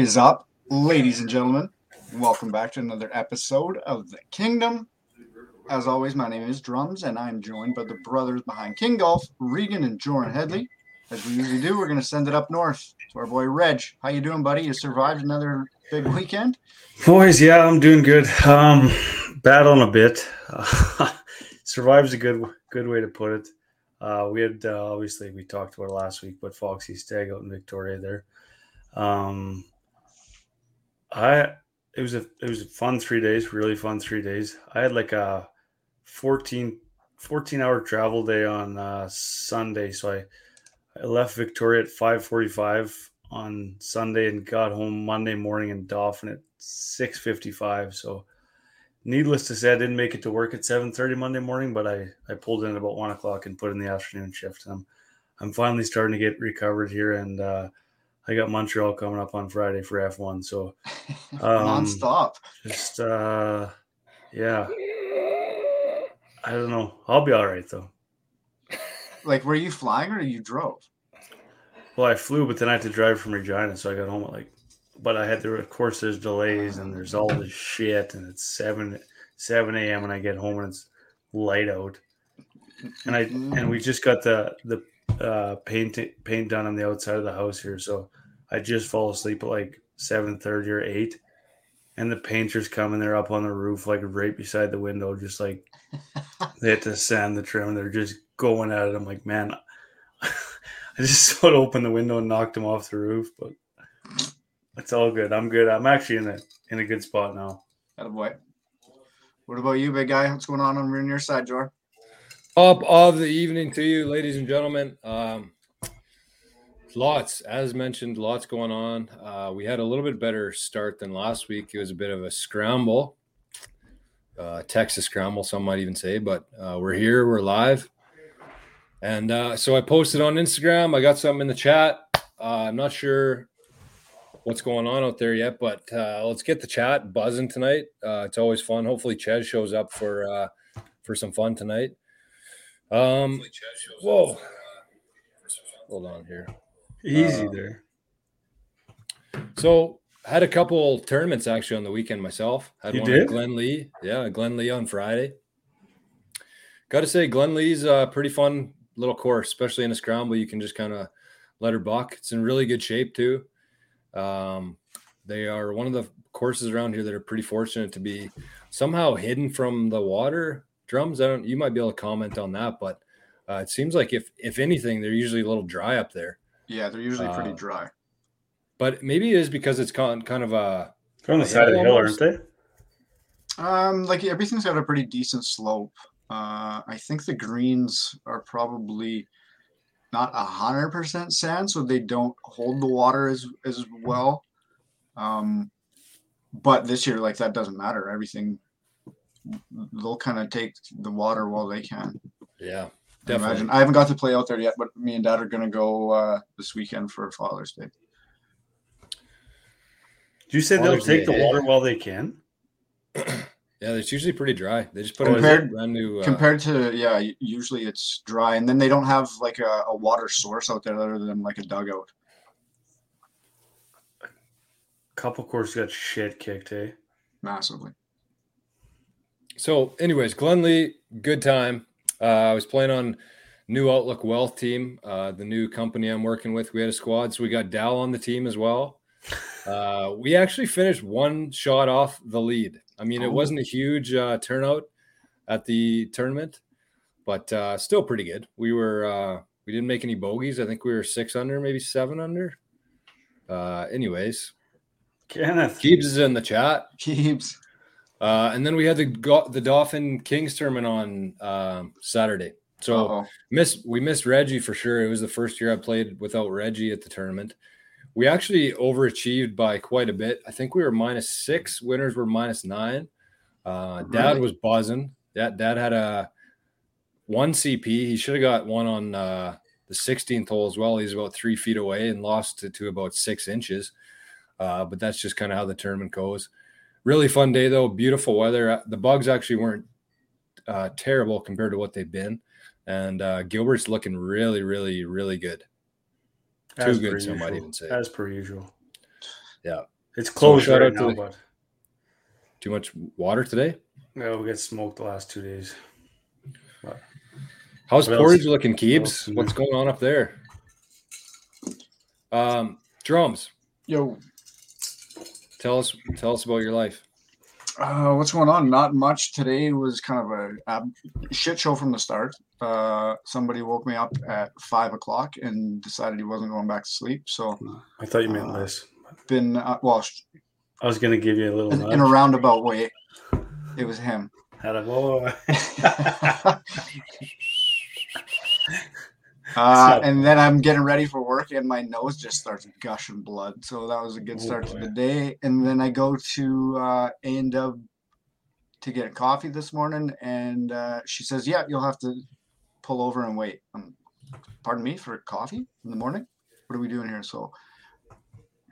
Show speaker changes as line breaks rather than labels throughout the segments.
Is up, ladies and gentlemen? Welcome back to another episode of The Kingdom. As always, my name is Drums, and I'm joined by the brothers behind King Golf, Regan and Joran Headley. As we usually do, we're going to send it up north to our boy Reg. How you doing, buddy? You survived another big weekend?
Boys, yeah, I'm doing good. Um, battling a bit. Uh, survives a good good way to put it. Uh, we had uh, obviously we talked about it last week, but Foxy Stag out in Victoria there. Um, I it was a it was a fun three days, really fun three days. I had like a 14, 14 hour travel day on uh, Sunday, so I I left Victoria at five forty five on Sunday and got home Monday morning in Dauphin at six fifty five. So needless to say, I didn't make it to work at seven thirty Monday morning, but I I pulled in about one o'clock and put in the afternoon shift. And I'm I'm finally starting to get recovered here and. uh I got Montreal coming up on Friday for F1. So
um, nonstop.
Just uh yeah. I don't know. I'll be all right though.
Like were you flying or you drove?
Well, I flew, but then I had to drive from Regina, so I got home at like but I had to of course there's delays and there's all this shit and it's seven seven AM when I get home and it's light out. And I and we just got the the uh, paint paint done on the outside of the house here. So I just fall asleep at like seven thirty or eight, and the painters come and they're up on the roof like right beside the window, just like they had to sand the trim. They're just going at it. I'm like, man, I just sort of opened the window and knocked them off the roof, but it's all good. I'm good. I'm actually in a in a good spot now.
boy. What about you, big guy? What's going on on your side, Jor?
Up of the evening to you, ladies and gentlemen. Um, lots, as mentioned, lots going on. Uh, we had a little bit better start than last week. It was a bit of a scramble, uh, Texas scramble, some might even say, but uh, we're here, we're live. And uh, so I posted on Instagram. I got something in the chat. Uh, I'm not sure what's going on out there yet, but uh, let's get the chat buzzing tonight. it's always fun. Hopefully, Chez shows up for for some fun tonight. Um, whoa. Hold on here.
Easy uh, there.
So had a couple tournaments actually on the weekend myself. Had
you one did?
Glen Lee. Yeah, Glen Lee on Friday. Got to say, Glen Lee's a pretty fun little course, especially in a scramble. You can just kind of let her buck. It's in really good shape too. Um, they are one of the courses around here that are pretty fortunate to be somehow hidden from the water drums. I don't. You might be able to comment on that, but uh, it seems like if if anything, they're usually a little dry up there.
Yeah, they're usually pretty uh, dry.
But maybe it is because it's kind kind of a
on the side of the hill, aren't they?
Um, like everything's got a pretty decent slope. Uh, I think the greens are probably not a hundred percent sand, so they don't hold the water as as well. Um, but this year, like that doesn't matter. Everything they'll kind of take the water while they can.
Yeah,
definitely. Imagine. I haven't got to play out there yet, but me and Dad are going to go uh, this weekend for Father's Day.
Do you say Father's they'll take Day. the water while they can?
Yeah, it's usually pretty dry. They just put
compared,
it brand new.
Uh, compared to yeah, usually it's dry, and then they don't have like a, a water source out there other than like a dugout.
A couple courses got shit kicked, eh?
Massively.
So, anyways, Glen Lee, good time. Uh, I was playing on New Outlook Wealth team, uh, the new company I'm working with. We had a squad, so we got Dal on the team as well. Uh, we actually finished one shot off the lead. I mean, it oh. wasn't a huge uh, turnout at the tournament, but uh, still pretty good. We were uh, we didn't make any bogeys. I think we were six under, maybe seven under. anyways,
Kenneth
Keebs is in the chat.
Keebs.
Uh, and then we had the the Dauphin Kings tournament on um, Saturday. So Uh-oh. miss we missed Reggie for sure. It was the first year I played without Reggie at the tournament. We actually overachieved by quite a bit. I think we were minus six. Winners were minus nine. Uh, Dad was buzzing. Dad, Dad had a one CP. He should have got one on uh, the 16th hole as well. He's about three feet away and lost to, to about six inches. Uh, but that's just kind of how the tournament goes. Really fun day though. Beautiful weather. Uh, the bugs actually weren't uh, terrible compared to what they've been, and uh, Gilbert's looking really, really, really good.
Too As good, some might even say. As per usual.
Yeah.
It's closed
shout
right
out to
now,
the-
but
Too much water today.
yeah, we got smoked the last two days.
How's
What else-
Portage looking,
what
Keebs?
else
What's going on up there? Um, drums.
Yo,
Tell us, tell us about your life.
uh, what's going on? Not much. Today was kind of a ab- shit show from the start. Uh, somebody woke me up at five o'clock and decided he wasn't going back to sleep. So
I thought you meant
Uh,
Liz.
been uh, well
I was gonna give you a little
in,
nudge.
in a roundabout way. It was him.
Had a whoa.
Uh, and then I'm getting ready for work, and my nose just starts gushing blood. So that was a good
Oh,
start to the day. And then I go to uh, A and W to get coffee this morning, and uh, she says, "Yeah, you'll have to pull over and wait." Um, pardon me for coffee in the morning. What are we doing here? So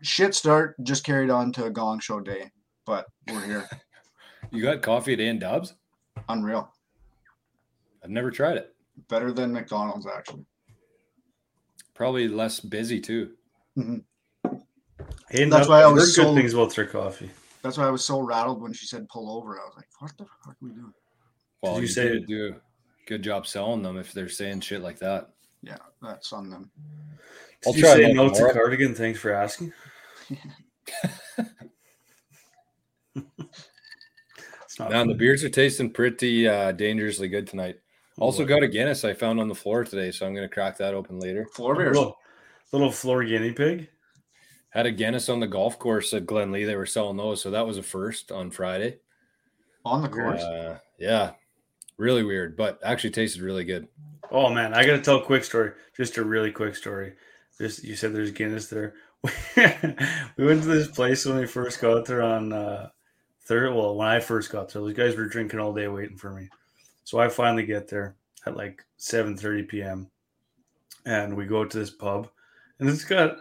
shit start just carried on to a gong show day, but we're here.
You got coffee at A and Dubs?
Unreal.
I've never tried it.
Better than McDonald's actually.
Probably less busy too.
And
That's why I
I've
was
heard good
so-
things about their coffee.
That's why I was so rattled when she said pull over. I was like, "What the fuck are we doing?"
Well,
you
you,
say-
say do a good job selling them if they're saying shit like that.
Yeah, that's on them.
I'll
you
try
say
that
no to cardigan? Thanks for asking. it's not
Man, the beers are tasting pretty uh, dangerously good tonight. Also got a Guinness I found on the floor today, so I'm gonna crack that open later.
Floor beers.
little, little floor guinea pig.
Had a Guinness on the golf course at Glen Lee. They were selling those, so that was a first on Friday.
on the course.
Uh, yeah, really weird, but actually tasted really good.
Oh man, I gotta tell a quick story. Just a really quick story. Just you said there's Guinness there. we went to this place when we first got there on uh third. Well, when I first got there, those guys were drinking all day waiting for me. So I finally get there at like 7:30 p.m. and we go to this pub, and it's got.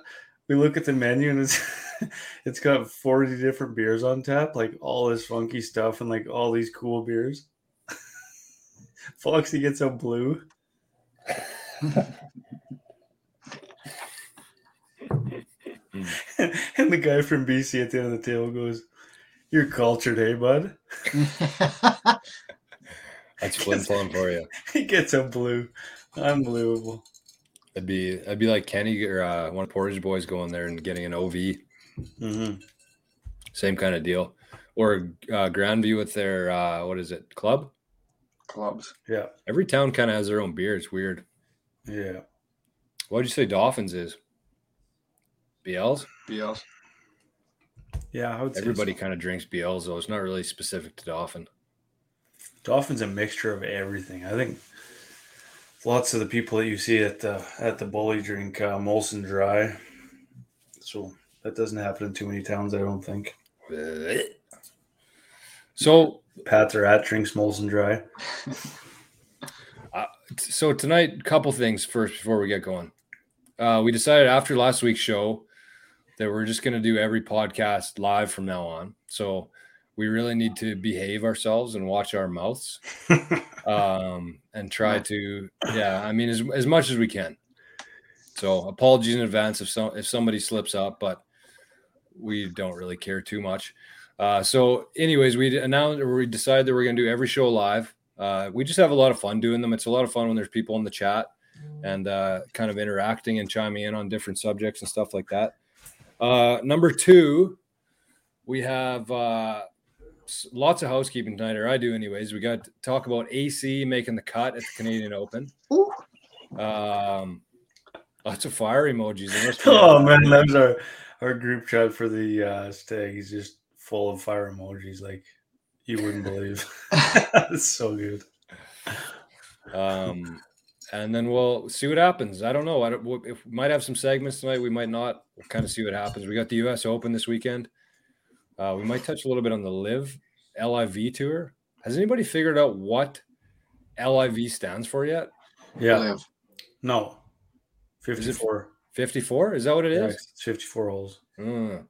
We look at the menu and it's it's got 40 different beers on tap, like all this funky stuff and like all these cool beers. Foxy gets a blue. and the guy from BC at the end of the table goes, You're cultured, hey, bud?
That's Flin Flon for you.
He gets a blue. Unbelievable.
It'd be it'd be like Kenny or uh, one of Portage boys going there and getting an OV,
hmm
same kind of deal, or uh, Grandview with their uh, what is it club?
Clubs.
Yeah.
Every town kind of has their own beer. It's weird.
Yeah.
What'd you say Dauphin's is? BLs?
BLs.
Yeah. I would say
Everybody
so.
kind of drinks BLs though. It's not really specific to Dauphin.
Dauphin's a mixture of everything. I think lots of the people that you see at the at the bully drink uh, Molson Dry. So that doesn't happen in too many towns, I don't think.
So
Pat the Rat drinks Molson Dry.
so tonight, a couple things first before we get going. Uh, we decided after last week's show that we're just going to do every podcast live from now on. So we really need to behave ourselves and watch our mouths um, and try to, yeah, I mean, as, as much as we can. So apologies in advance if some if somebody slips up, but we don't really care too much. Uh, so, anyways, we announced we decided that we're going to do every show live. Uh, we just have a lot of fun doing them. It's a lot of fun when there's people in the chat and uh, kind of interacting and chiming in on different subjects and stuff like that. Uh, number two, we have uh, lots of housekeeping tonight, or I do, anyways. We got to talk about AC making the cut at the Canadian Open.
Ooh.
Um, lots of fire emojis.
Oh man, that was our our group chat for the uh, stag. He's just full of fire emojis, like you wouldn't believe. it's so good.
Um, and then we'll see what happens. I don't know. I don't, we- if we might have some segments tonight, we might not. We'll kind of see what happens. We got the U.S. Open this weekend. Uh, we might touch a little bit on the Live LIV tour. Has anybody figured out what LIV stands for yet?
Yeah,
Live.
no, fifty-four.
54? Is that what it
Yeah, it's fifty-four holes.
Mm.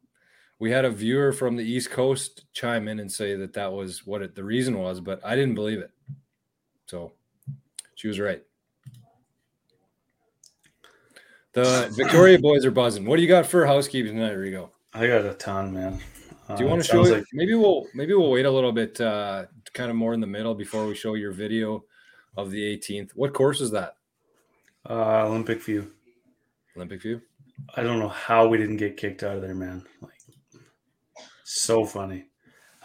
We had a viewer from the East Coast chime in and say that that was what it, the reason was, but I didn't believe it. So she was right. The Victoria boys are buzzing. What do you got for housekeeping tonight, Rigo?
I got a ton, man.
Do you uh, want to show it? Like... Maybe we'll maybe we'll wait a little bit, uh, kind of more in the middle before we show your video of the 18th. What course is that?
Uh, Olympic View.
Olympic View.
I don't know how we didn't get kicked out of there, man. Like, so funny.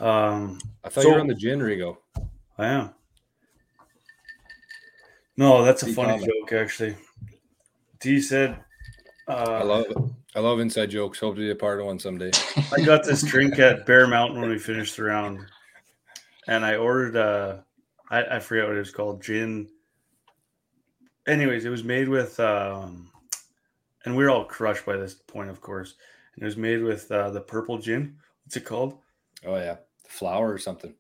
Um,
I thought so, you were on the gin, Rigo.
I am. No, that's a funny comment. joke, actually. D said,
uh, "I love it. I love inside jokes. Hope to be a part of one someday."
I got this drink at Bear Mountain when we finished the round, and I ordered uh, I, I forget what it was called, gin. Anyways, it was made with, um, and we are all crushed by this point, of course. And it was made with uh, the purple gin. What's it called?
Oh yeah, the flower or something.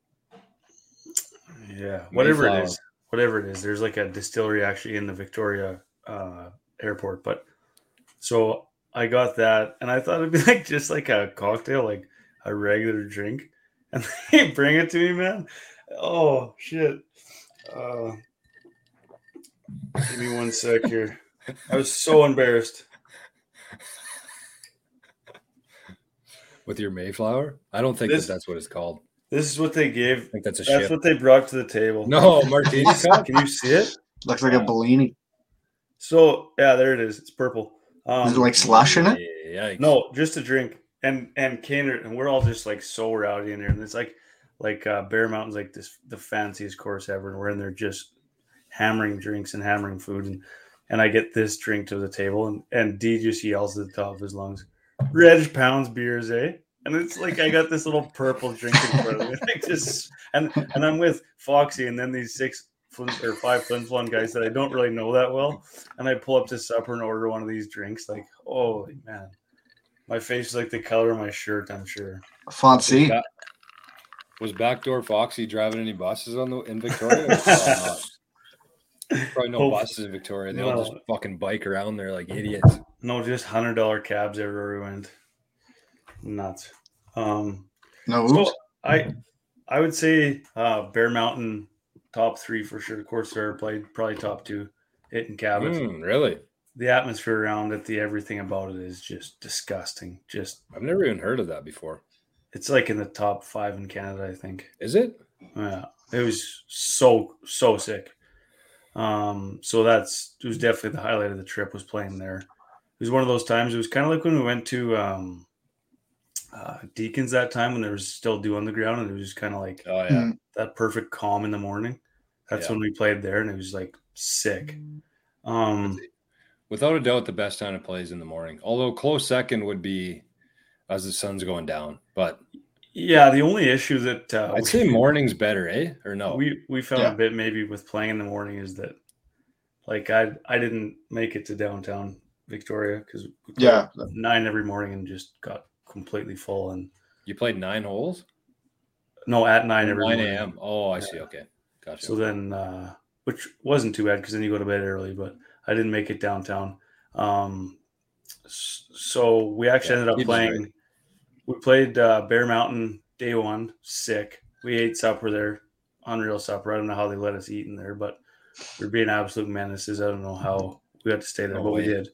Yeah, whatever it is, whatever it is. There's like a distillery actually in the Victoria uh, airport, but so I got that, and I thought it'd be like just like a cocktail, like a regular drink, and they bring it to me, man. Oh shit! Uh, give me one sec here. I was so embarrassed.
With your Mayflower? I don't think this, that that's what it's called.
This is what they gave.
I think that's a
That's
ship.
what they brought to the table.
No, martini cup.
Can you see it?
Looks like a Bellini.
So yeah, there it is. It's purple.
Um, is it like slush in it?
Yikes. No, just a drink. And and Kaner and we're all just like so rowdy in there, and it's like like uh, Bear Mountain's like this the fanciest course ever, and we're in there just hammering drinks and hammering food, and and I get this drink to the table, and and D just yells at the top of his lungs, "Reg pounds beers, eh?" And it's like I got this little purple drink in front of me, like just and and I'm with Foxy, and then these six or five Flin Flon guys that I don't really know that well, and I pull up to supper and order one of these drinks. Like, holy man, my face is like the color of my shirt. I'm sure.
Fancy.
Was backdoor Foxy driving any buses on the in Victoria? Probably no buses in Victoria. They no. all just fucking bike around there like idiots.
No, just hundred dollar cabs everywhere we went. Nuts. Um,
no, so
I I would say uh, Bear Mountain top three for sure. Corsair played probably top two. It and Cabot.
Mm, really?
The atmosphere around it, the everything about it is just disgusting. Just
I've never even heard of that before.
It's like in the top five in Canada, I think.
Is it?
Yeah, it was so so sick. Um, so that's it was definitely the highlight of the trip was playing there. It was one of those times. It was kind of like when we went to um, uh, Deacons that time when there was still dew on the ground, and it was just kind of like
oh yeah,
that perfect calm in the morning. That's yeah. when we played there, and it was like sick. Um,
without a doubt, the best time to play is in the morning. Although close second would be as the sun's going down. But
yeah, the only issue that uh,
I'd say morning's better, eh? Or no?
We we found yeah. a bit maybe with playing in the morning is that like I I didn't make it to downtown Victoria because
yeah
nine every morning and just got completely full and
you played nine holes.
No, at nine every
nine a.m. Oh, I see. Okay,
gotcha. So then, uh, which wasn't too bad because then you go to bed early, but I didn't make it downtown. Um, so we actually yeah, ended up playing. We played uh, Bear Mountain day one, sick. We ate supper there, unreal supper. I don't know how they let us eat in there, but we are being absolute menaces. I don't know how we had to stay there, no but way. we did.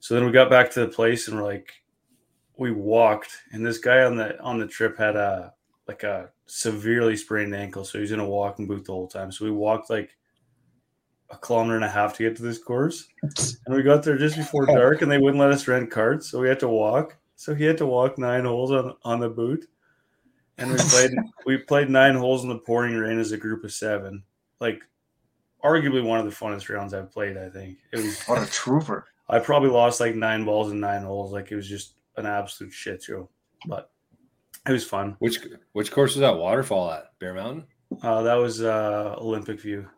So then we got back to the place and we're like, we walked, and this guy on the on the trip had a like a severely sprained ankle, so he's in a walking boot the whole time. So we walked like a kilometer and a half to get to this course. And we got there just before dark and they wouldn't let us rent carts. So we had to walk. So he had to walk nine holes on, on the boot. And we played we played nine holes in the pouring rain as a group of seven. Like arguably one of the funnest rounds I've played, I think. It was
what a trooper.
I probably lost like nine balls in nine holes. Like it was just an absolute shit show. But it was fun.
Which which course was that waterfall at? Bear Mountain?
Uh, that was uh, Olympic View.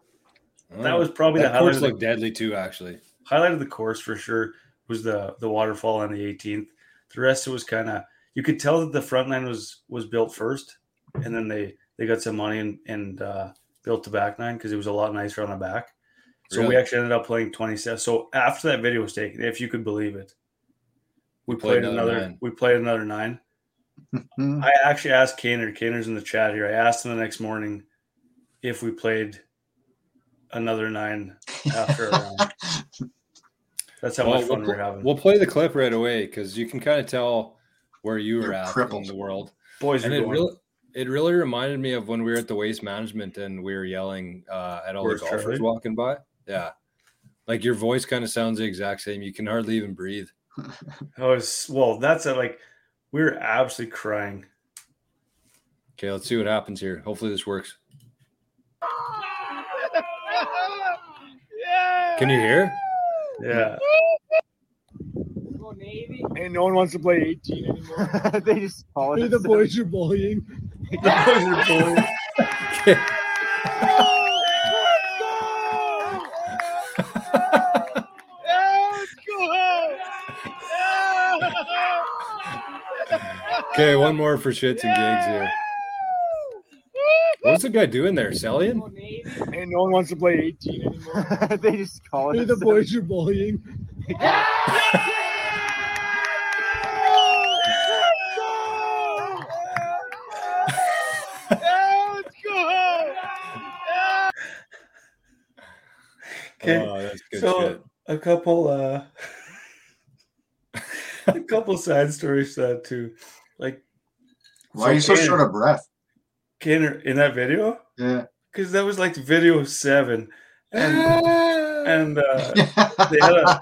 That was probably
that the course looked the, deadly too. Actually,
highlight of the course for sure was the the waterfall on the 18th. The rest it was kind of you could tell that the front line was was built first, and then they they got some money and and uh, built the back nine because it was a lot nicer on the back. So really? we actually ended up playing 27. So after that video was taken, if you could believe it, we played, played another. Nine. We played another nine. I actually asked Kaner. Kaner's in the chat here. I asked him the next morning if we played another nine after a round. That's how well, much fun
we'll,
we're having.
We'll play the clip right away because you can kind of tell where you were You're at crippled. in the world.
Boys,
and it really it really reminded me of when we were at the waste management and we were yelling uh, at all Where's the golfers Charlie? walking by. Yeah, like your voice kind of sounds the exact same. You can hardly even breathe.
I was well. That's a, like we were absolutely crying.
Okay, let's see what happens here. Hopefully, this works. Can you hear?
Yeah.
And no one wants to play 18 anymore.
they just call
it. the boys are bullying.
the boys are bullying.
Okay, one more for shits and gigs here. What's the guy doing there? Selling?
And no one wants to play 18 anymore.
they just call it.
Hey, the boys are bullying.
Okay. Oh, so shit. a couple uh a couple side stories to that too. Like
why so are you so short of breath?
Kaner in that video?
Yeah.
Because that was like video seven. And and uh they had a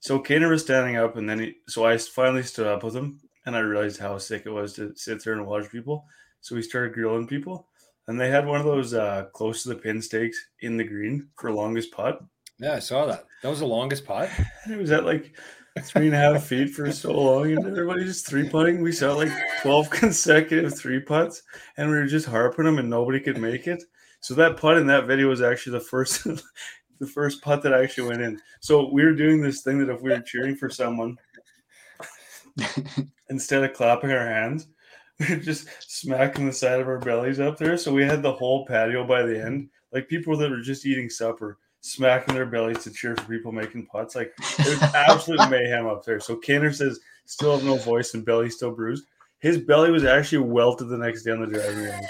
so Kaner was standing up and then he so I finally stood up with him and I realized how sick it was to sit there and watch people. So we started grilling people and they had one of those uh, close to the pin stakes in the green for longest putt.
Yeah, I saw that. That was the longest putt.
And it was at like three and a half feet for so long, and everybody just three putting. We saw like twelve consecutive three putts, and we were just harping them, and nobody could make it. So that putt in that video was actually the first, the first putt that actually went in. So we were doing this thing that if we were cheering for someone, instead of clapping our hands, we were just smacking the side of our bellies up there. So we had the whole patio by the end, like people that were just eating supper, smacking their bellies to cheer for people making putts. Like there's absolute mayhem up there. So Kaner says still have no voice and belly still bruised. His belly was actually welted the next day on the driving range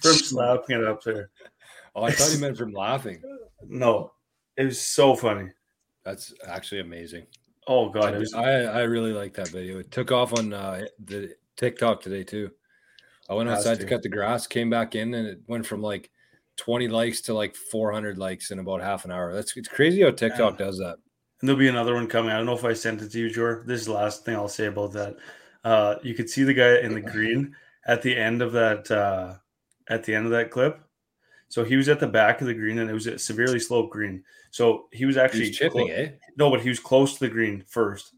from slapping it up there.
Oh, I thought you meant from laughing.
No, it was so funny.
That's actually amazing.
Oh god, was-
I I really like that video. It took off on uh, the TikTok today too. I went outside to. to cut the grass, came back in, and it went from like 20 likes to like 400 likes in about half an hour. That's it's crazy how TikTok yeah. does that.
And there'll be another one coming. I don't know if I sent it to you, Jor. This is the last thing I'll say about that. Uh, you could see the guy in the green at the end of that uh, at the end of that clip. So he was at the back of the green, and it was a severely sloped green. So he was actually
He's chipping, clo- eh?
No, but he was close to the green first,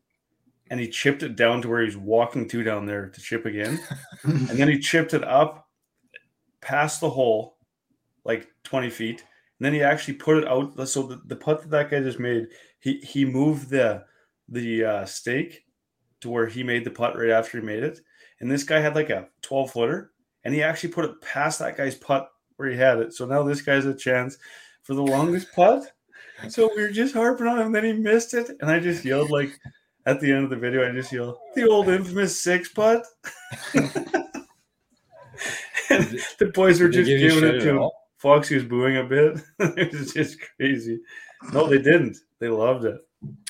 and he chipped it down to where he was walking to down there to chip again, and then he chipped it up past the hole like 20 feet. And then he actually put it out. So the, the putt that that guy just made, he he moved the the uh, stake to where he made the putt right after he made it. And this guy had like a 12 footer, and he actually put it past that guy's putt where he had it. So now this guy's a chance for the longest putt. So we were just harping on him, then he missed it, and I just yelled like at the end of the video, I just yelled the old infamous six putt. the boys were just giving it to him. Foxy was booing a bit. it was just crazy. No, they didn't. They loved it.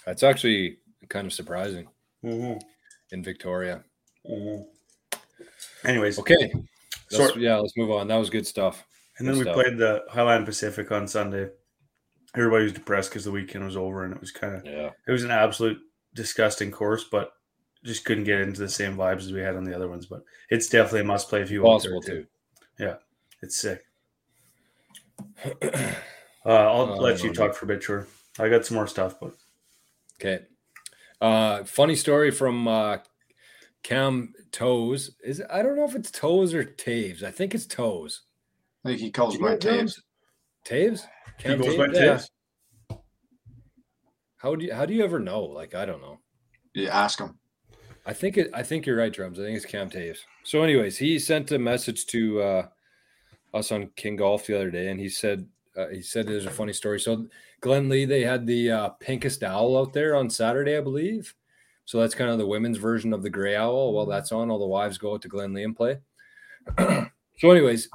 That's actually kind of surprising
mm-hmm.
in Victoria.
Mm-hmm. Anyways,
okay. Let's, yeah, let's move on. That was good stuff.
And then we stuff. played the Highland Pacific on Sunday. Everybody was depressed because the weekend was over, and it was kind of
yeah.
It was an absolute disgusting course, but just couldn't get into the same vibes as we had on the other ones. But it's definitely a must play if you
want to. Too.
Yeah, it's sick. Uh, I'll uh, let you talk for a bit, sure. I got some more stuff, but
okay. Uh, funny story from uh, Cam Toes. Is I don't know if it's Toes or Taves. I think it's Toes.
I think he calls by Taves.
Taves.
Cam he goes Taves? by Taves.
Yeah. How do you how do you ever know? Like I don't know.
You ask him.
I think it. I think you're right, drums. I think it's Cam Taves. So, anyways, he sent a message to uh, us on King Golf the other day, and he said uh, he said there's a funny story. So Glenlee, they had the uh, pinkest owl out there on Saturday, I believe. So that's kind of the women's version of the gray owl. Well, that's on. All the wives go out to Glenlee and play. so, anyways,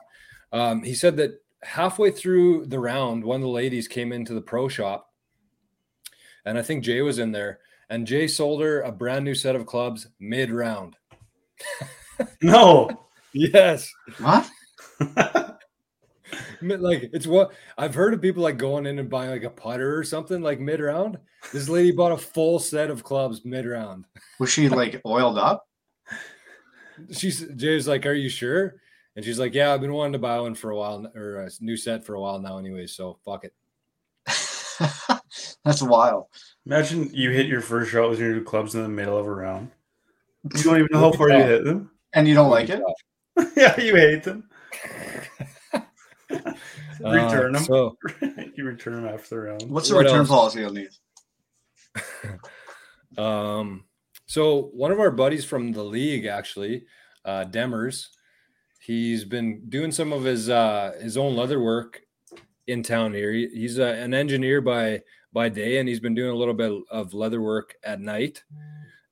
um, he said that halfway through the round, one of the ladies came into the pro shop, and I think Jay was in there, and Jay sold her a brand new set of clubs mid round.
No.
Yes.
What?
Like it's what I've heard of people like going in and buying like a putter or something like mid round. This lady bought a full set of clubs mid round.
Was she like oiled up?
She's Jay's like, Are you sure? And she's like, Yeah, I've been wanting to buy one for a while or a new set for a while now, anyway. So fuck it.
That's wild.
Imagine you hit your first shot with your new clubs in the middle of a round. You don't even know how far you hit them.
And you don't like it?
yeah, you hate them.
Uh,
return them.
So
you return them after the round.
What's the
What
return
else?
policy on these?
Um, so one of our buddies from the league, actually, uh, Demers, he's been doing some of his uh, his own leather work in town here. He, he's a, an engineer by by day, and he's been doing a little bit of leather work at night.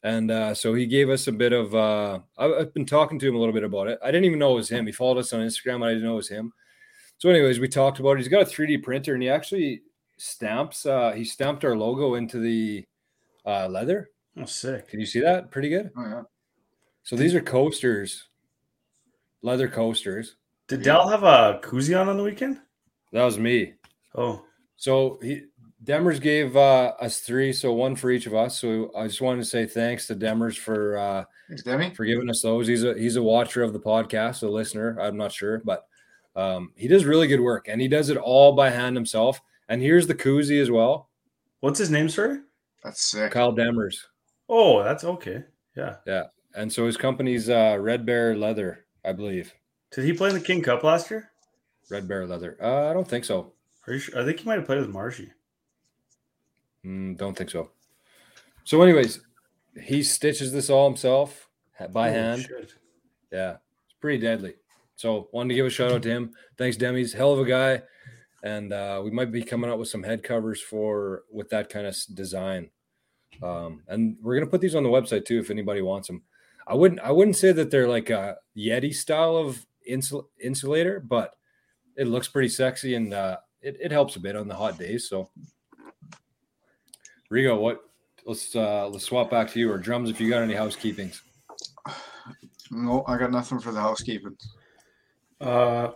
And uh, so he gave us a bit of. Uh, I- I've been talking to him a little bit about it. I didn't even know it was him. He followed us on Instagram. I didn't know it was him. So, anyways, we talked about it. He's got a 3D printer, and he actually stamps. Uh, he stamped our logo into the uh, leather.
Oh, sick.
Can you see that? Pretty good.
Oh, yeah.
So these are coasters, leather coasters.
Did Dell have a koozie on on the weekend?
That was me.
Oh,
So he Demers gave uh, us three, so one for each of us. So I just wanted to say thanks to Demers for uh,
Thanks, Demi.
for giving us those. He's a he's a watcher of the podcast, a listener. I'm not sure, but um, he does really good work, and he does it all by hand himself. And here's the koozie as well,
what's his name, sir?
That's sick.
Kyle Demers.
Oh, that's okay. Yeah. Yeah.
And so his company's uh, Red Bear Leather, I believe.
Did he play in the King Cup last year?
Red Bear Leather. Uh, I don't think so.
Are you sure? I think he might have played with Marshy.
Mm, don't think so. So, anyways, he stitches this all himself by
Oh,
hand.
shit.
Yeah, it's pretty deadly. So, wanted to give a shout out to him. Thanks, Demi's hell of a guy, and uh, we might be coming out with some head covers for with that kind of design. Um, and we're gonna put these on the website too if anybody wants them. I wouldn't I wouldn't say that they're like a Yeti style of insul- insulator, but it looks pretty sexy and uh, it, it helps a bit on the hot days. So, Rigo, what? Let's uh, let's swap back to you or drums if you got any housekeepings.
No, I got nothing for the housekeeping.
Uh,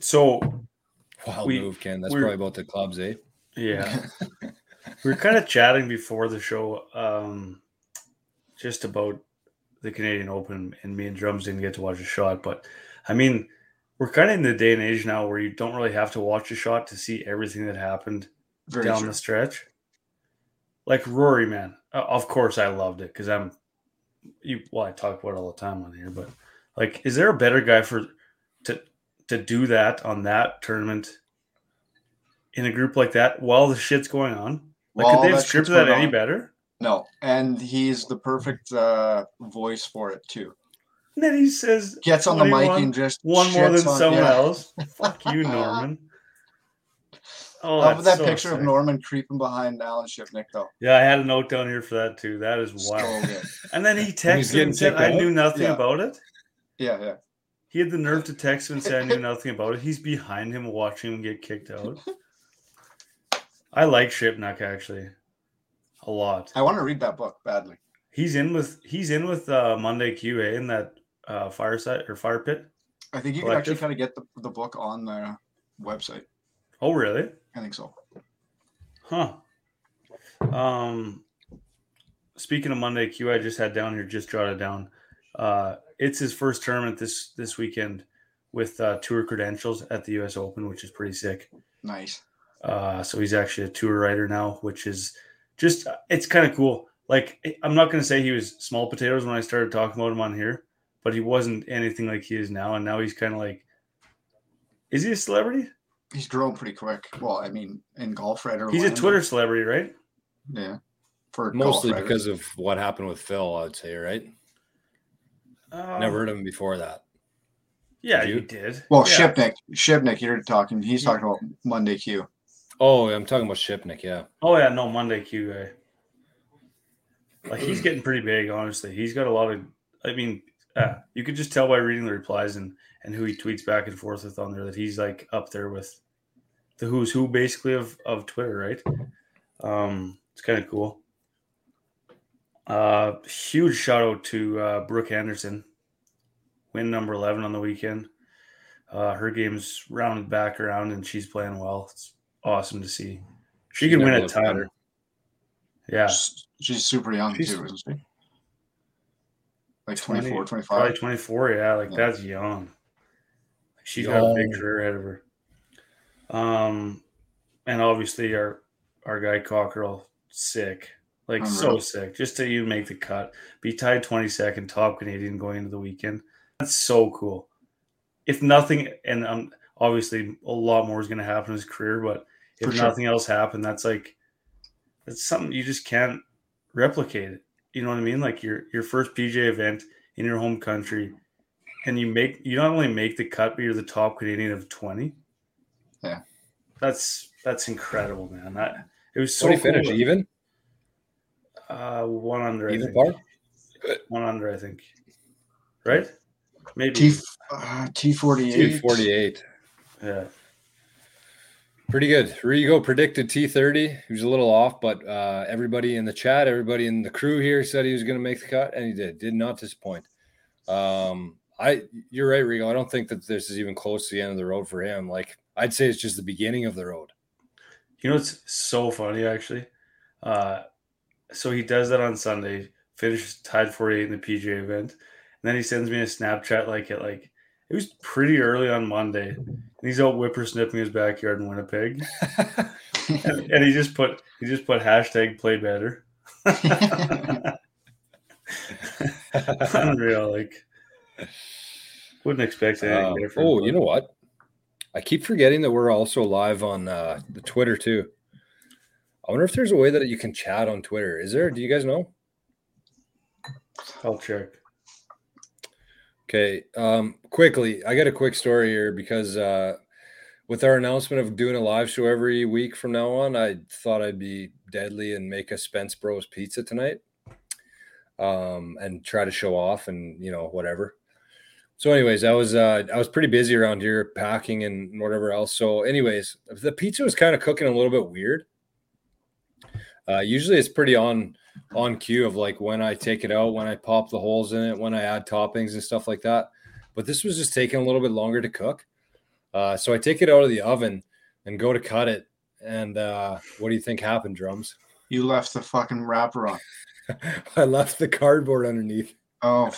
so
Wild
We-
move, Ken. That's probably about the clubs, eh?
yeah, we were kind of chatting before the show, um, just about the Canadian Open, and me and Drums didn't get to watch a shot. But I mean, we're kind of in the day and age now where you don't really have to watch a shot to see everything that happened
Very
down
true.
the stretch. Like Rory, man. Uh, of course, I loved it because I'm you. Well, I talk about it all the time on here, but like, is there a better guy for to to do that on that tournament in a group like that while the shit's going on? Like,
While
could they have
that
scripted that any
on.
better?
No, and he's the perfect uh, voice for it too.
And then he says,
Gets on the mic
21,
and just
one more than
on-
someone
yeah.
else. Fuck you, Norman. Oh,
Love
that's
that
so
picture of. Norman creeping behind Alan Shipnuck though.
Yeah, I had a note down here for that too. That is wild.
good.
And then he
he's
texted
getting
and said, "I knew nothing
Yeah.
about it."
Yeah, yeah.
He had the nerve to text him and say, "I knew nothing about it." He's behind him, watching him get kicked out. I like Shipnuck actually a lot.
I want to read that book badly.
He's in with he's in with uh, Monday QA in that uh, fireside or fire pit.
I think you can actually kind of get the, the book on the website.
Oh, really?
I think so.
Huh. Um, speaking of Monday Q, I just had down here, just jotted down. Uh, it's his first tournament this this weekend with uh, tour credentials at the U.S. Open, which is pretty sick.
Nice.
Uh, so he's actually a tour rider now, which is just it's kind of cool. Like I'm not going to say he was small potatoes when I started talking about him on here, but he wasn't anything like he is now, and now he's kind of like, is he a celebrity?
He's grown pretty quick. Well, I mean, in golf right
He's a Twitter celebrity, right?
Yeah. For
Mostly
golf,
because of what happened with Phil, I'd say, right?
Uh,
Never heard of him before that.
Yeah,
Did
you
you?
did.
Well,
yeah.
Shipnuck, Shipnuck, you're talking. He's talking about Monday Q.
Oh, I'm talking about Shipnuck, yeah.
Oh yeah, no Monday Q guy. Like he's getting pretty big, honestly. He's got a lot of. I mean, uh, you could just tell by reading the replies and and who he tweets back and forth with on there that he's like up there with the who's who basically of of Twitter, right? Um, it's kind of cool. Uh, huge shout out to uh, Brooke Henderson, win number 11 on the weekend. Uh, her game's rounded back around and she's playing well. It's awesome to see. She, can win a ton. Yeah.
She's super young she's, too, isn't she? Like 24, 20, 25.
Probably 24, yeah. Like yeah. that's young. She's young. got a big career ahead of her. Um, and obviously our our guy Cockerill sick, like so sick. Just to even make the cut, be tied 22nd, top Canadian going into the weekend. That's so cool. If nothing, and um, obviously a lot more is going to happen in his career, but if For nothing sure. else happened, that's like that's something you just can't replicate it. You know what I mean? Like your your first PJ event in your home country, and you make you not only make the cut, but you're the top Canadian of 20.
Yeah.
That's that's incredible, man. That it was so
cool. finish even.
Uh, one under.
Even par.
One under, I think. Right?
Maybe T uh, T forty eight.
T forty eight.
Yeah.
Pretty good. Rigo predicted T30. He was a little off, but uh, everybody in the chat, everybody in the crew here said he was going to make the cut, and he did. Did not disappoint. Um, I, you're right, Rigo. I don't think that this is even close to the end of the road for him. Like I'd say, it's just the beginning of the road.
You know, it's so funny actually. Uh, so he does that on Sunday, finishes tied 48 in the PJ event, and then he sends me a Snapchat like it like it was pretty early on Monday, and he's out whippersnipping his backyard in Winnipeg, and, and, he just put he just put hashtag play better. Unreal, like wouldn't expect anything uh,
different. Oh, you know what? I keep forgetting that we're also live on uh, the Twitter too. I wonder if there's a way that you can chat on Twitter. Is there? Do you guys know?
I'll check.
Okay. Um, quickly, I got a quick story here because uh, with our announcement of doing a live show every week from now on, I thought I'd be deadly and make a Spence Bros pizza tonight, um, and try to show off and you know whatever. So, anyways, I was uh, I was pretty busy around here packing and whatever else. So, anyways, the pizza was kind of cooking a little bit weird. Uh, usually, it's pretty on on cue of like when I take it out, when I pop the holes in it, when I add toppings and stuff like that. But this was just taking a little bit longer to cook. Uh, so I take it out of the oven and go to cut it. And uh, what do you think happened, drums?
You left the fucking wrapper on.
I left the cardboard underneath.
Oh,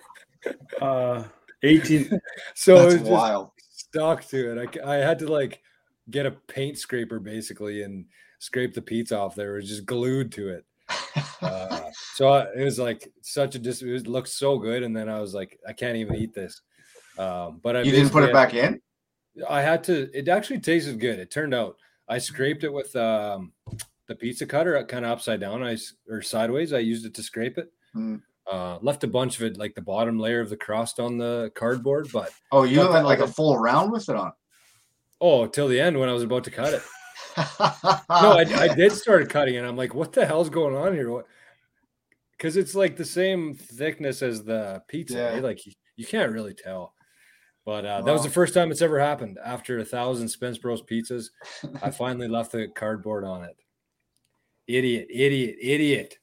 uh, 18.
so That's it was wild. Stuck to it. I, I had to like get a paint scraper basically and scrape the pizza off there. It was just glued to it. Uh, so it was like such a dis. It looked so good, and then I was like, I can't even eat this. Um, but I
you didn't put it back in.
I had to. It actually tasted good. It turned out. I scraped it with um, the pizza cutter, uh, kind of upside down. I or sideways. I used it to scrape it.
Mm.
Uh, left a bunch of it, like the bottom layer of the crust on the cardboard. But
oh, you went like a full round with it on.
Oh, till the end when I was about to cut it no, I, I, did start cutting it. I'm like, what the hell's going on here? Because it's like the same thickness as the pizza. Yeah. Like you, you, can't really tell. But uh, wow. that was the first time it's ever happened. After a thousand Spence Bros pizzas, I finally left the cardboard on it. Idiot, idiot, idiot.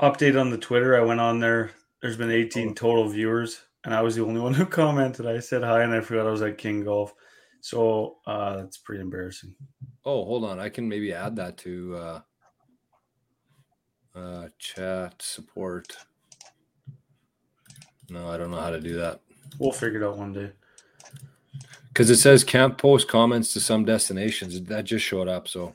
Update on the Twitter. I went on there. There's been 18 total viewers, and I was the only one who commented. I said hi, and I forgot I was at King Golf. So uh, that's pretty embarrassing.
Oh, hold on. I can maybe add that to uh, uh, chat support. No, I don't know how to do that.
We'll figure it out one day.
Because it says can't post comments to some destinations. That just showed up. So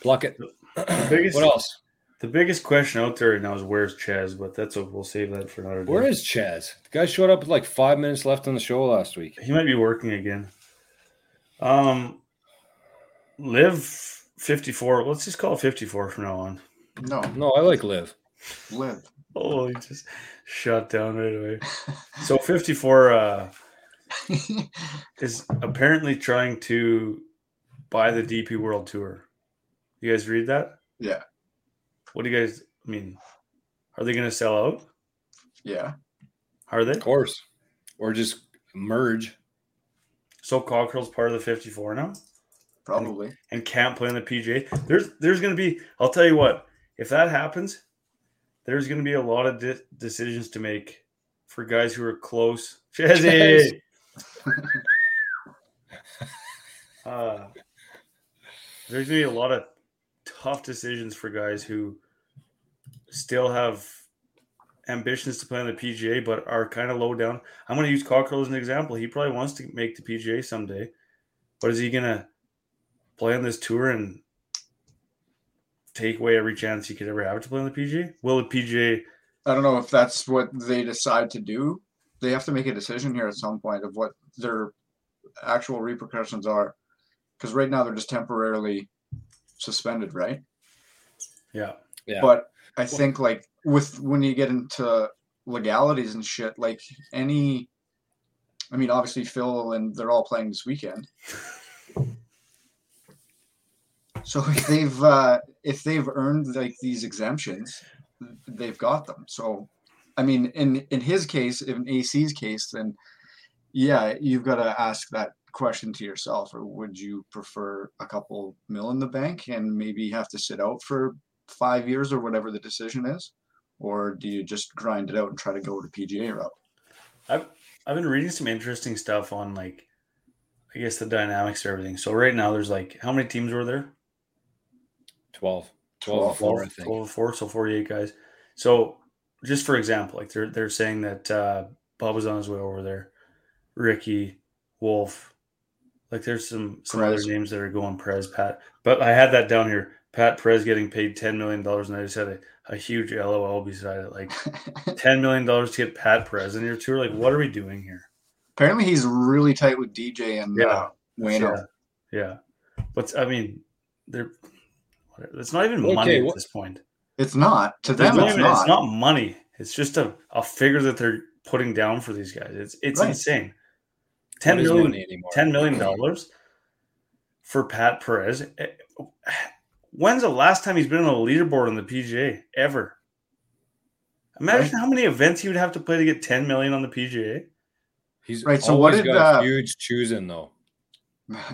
pluck it.
Biggest, what else? The biggest question out there right now is where's Chaz, but that's a, we'll save that for another day.
Where is Chaz? The guy showed up with like five minutes left on the show last week.
He might be working again. Um, live 54. Let's just call it 54 from now on.
No,
no, I like live.
Live.
Oh, he just shut down right away. so 54 uh, is apparently trying to buy the DP World Tour. You guys read that?
Yeah.
What do you guys I mean? Are they going to sell out?
Yeah.
Are they?
Of course. Or just merge.
So Cockerill's part of the 54 now?
Probably.
And, and can't play on the PGA. There's there's gonna be I'll tell you what, if that happens, there's going to be a lot of de- decisions to make for guys who are close. Jesse. uh, there's going to be a lot of tough decisions for guys who still have ambitions to play on the PGA, but are kind of low down. I'm going to use Cockerill as an example. He probably wants to make the PGA someday, but is he going to play on this tour and take away every chance he could ever have to play on the PGA? Will the PGA?
I don't know if that's what they decide to do. They have to make a decision here at some point of what their actual repercussions are, because right now they're just temporarily suspended, right?
Yeah.
Yeah.
But I think like with when you get into legalities and shit, like any, I mean, obviously Phil and they're all playing this weekend. So if they've uh, if they've earned like these exemptions, they've got them. So, I mean, in in his case, in AC's case, then yeah, you've got to ask that question to yourself, or would you prefer a couple mil in the bank and maybe have to sit out for five years or whatever the decision is, or do you just grind it out and try to go to PGA route?
I've I've been reading some interesting stuff on like, I guess the dynamics of everything. So right now, there's like how many teams were there?
12. 12, 12 4, I think.
12 4, so 48 guys. So just for example, like they're they're saying that uh Bob was on his way over there. Rickie, Wolff, like there's some some Prez. other names that are going Prez, Pat. But I had that down here. Pat Perez getting paid ten million dollars, and I just had a, a huge LOL beside it. Like ten million dollars to get Pat Perez in your tour. Like, what are we doing here?
Apparently, he's really tight with DJ and yeah, uh, Wayno.
Yeah, yeah. But I mean, they're it's not even okay, money at this point.
It's not to them. It's,
it's
not.
It's not money. It's just a, a figure that they're putting down for these guys. It's it's right. insane. Ten million, $10 million for Pat Perez. When's the last time he's been on a leaderboard on the PGA ever? Imagine right. how many events he would have to play to get 10 million on the PGA.
He's right. So what did got uh, huge choosing though?
and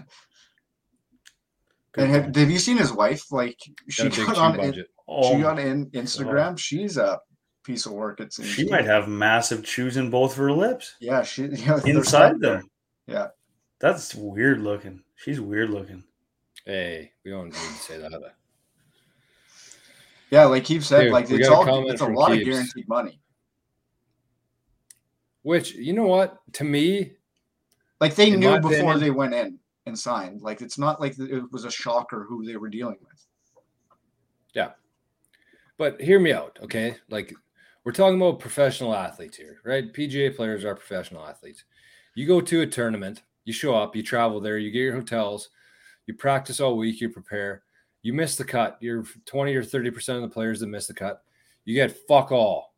have, have, you seen his wife? Like she got, on in, oh. she got in Instagram. She's a piece of work. It's
she might have massive chews in both of her lips.
Yeah, she yeah,
inside them.
Yeah,
that's weird looking. She's weird looking.
Hey, we don't need to say that.
Yeah, like Keith said, Dude, like it's all it's a lot Keeps. of guaranteed money.
Which you know what? To me,
like they knew before opinion, they went in and signed. Like it's not like it was a shocker who they were dealing with.
Yeah. But hear me out, okay? Like we're talking about professional athletes here, right? PGA players are professional athletes. You go to a tournament, you show up, you travel there, you get your hotels, you practice all week, you prepare. You miss the cut. You're 20 or 30% of the players that miss the cut. You get fuck all.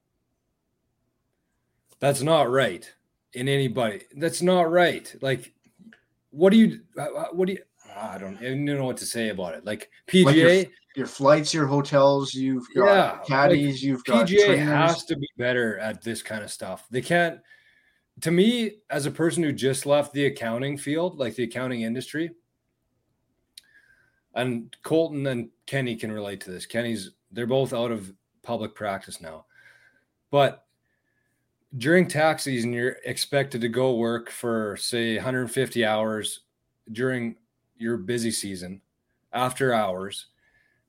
That's not right in anybody. That's not right. Like what do you uh, uh, what do you I don't even know what to say about it. Like PGA, like
your, your, flights, your hotels, you've got yeah, caddies, like you've got
PGA trainers. has to be better at this kind of stuff. They can't. To me, as a person who just left the accounting field, like the accounting industry, and Colton and Kenny can relate to this. Kenny's they're both out of public practice now, but during tax season, you're expected to go work for say 150 hours during your busy season after hours.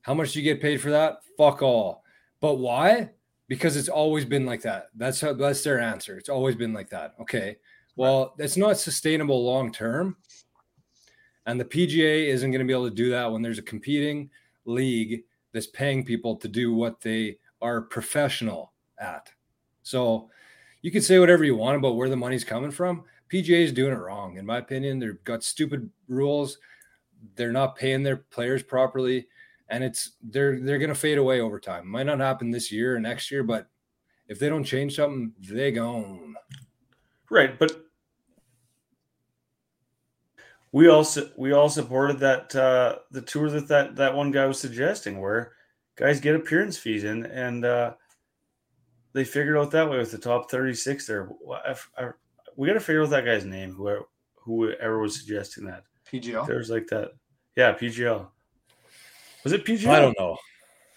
How much do you get paid for that? Fuck all. But why? Because it's always been like that. That's how that's their answer. It's always been like that. Okay. Well, it's not sustainable long term. And the PGA isn't going to be able to do that when there's a competing league that's paying people to do what they are professional at. So you can say whatever you want about where the money's coming from. PGA is doing it wrong, in my opinion. They've got stupid rules. They're not paying their players properly, and it's they're they're going to fade away over time. Might not happen this year or next year, but if they don't change something, they gone.
Right, but we also we all supported that uh, the tour that, that that one guy was suggesting, where guys get appearance fees and and uh, they figured out that way with the top 36 there. I, I, we got to figure out that guy's name, whoever, whoever was suggesting that.
PGL?
There's like that. Yeah, PGL. Was it PGL?
I don't know.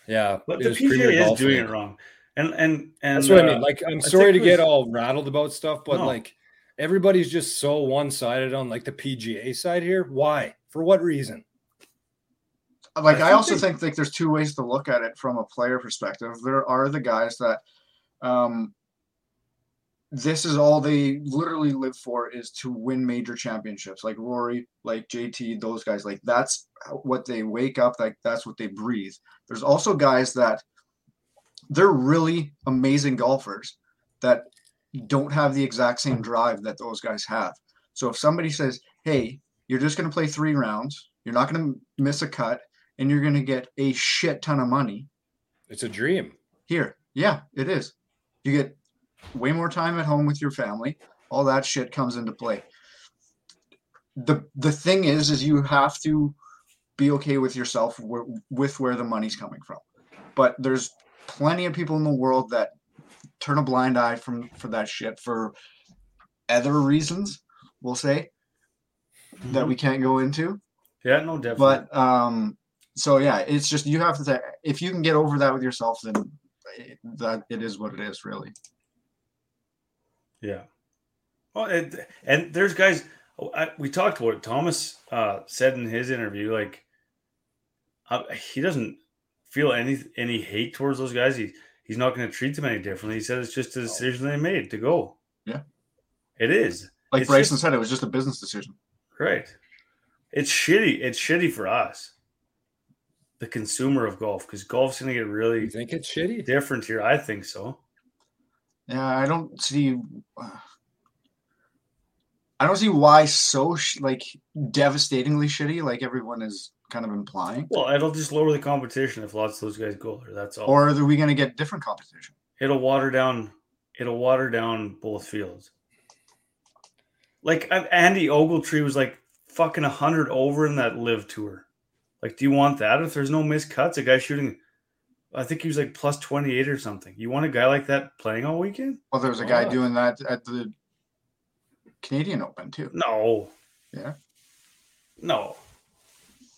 Yeah.
But the PGA is doing it wrong. And and and
that's what
uh,
I mean. Like, I'm
I
sorry to
think it
get all rattled about stuff, but
No.
like everybody's just so one sided on like the PGA side here. Why? For what reason?
like
I
I, also
they-
think like there's two ways to look at it from a player perspective. There are the guys that um this is all they literally live for is to win major championships like Rory, like JT, those guys like that's what they wake up like that's what they breathe. There's also guys that they're really amazing golfers that don't have the exact same drive that those guys have. So if somebody says, "Hey, you're just going to play 3 rounds, you're not going to miss a cut and you're going to get a shit ton of money."
It's a dream.
Here. Yeah, it is. You get way more time at home with your family. All that shit comes into play. The the thing is is you have to be okay with yourself with where the money's coming from. But there's plenty of people in the world that turn a blind eye from for that shit for other reasons, we'll say, that we can't go into.
yeah, no, definitely.
But um, so yeah, it's just you have to say if you can get over that with yourself, then it, that it is what it is, really.
Yeah. Well, and, and there's guys. oh, I, we talked about it. Thomas uh, said in his interview, like uh, he doesn't feel any any hate towards those guys. He he's not going to treat them any differently. He said it's just a decision they made to go.
Yeah.
it is
Like
It's
Bryson
just-
said, it was just a business decision.
right. It's shitty. It's shitty for us, the consumer of golf, because golf's going to get
You
really
think it's shitty?
different here. I think so.
Yeah, I don't see. uh, I don't see why so sh- like devastatingly shitty, like everyone is kind of implying.
Well, it'll just lower the competition if lots of those guys go there. That's all.
Or are we going to get different competition?
it'll water down it'll water down both fields. Like Andy Ogletree was like fucking hundred over in that LIV tour. Like, do you want that if there's no missed cuts? A guy shooting, I think he was like plus twenty eight or something. You want a guy like that playing all weekend?
Well, there was a guy
Oh.
doing that at the Canadian Open too.
No.
Yeah.
No.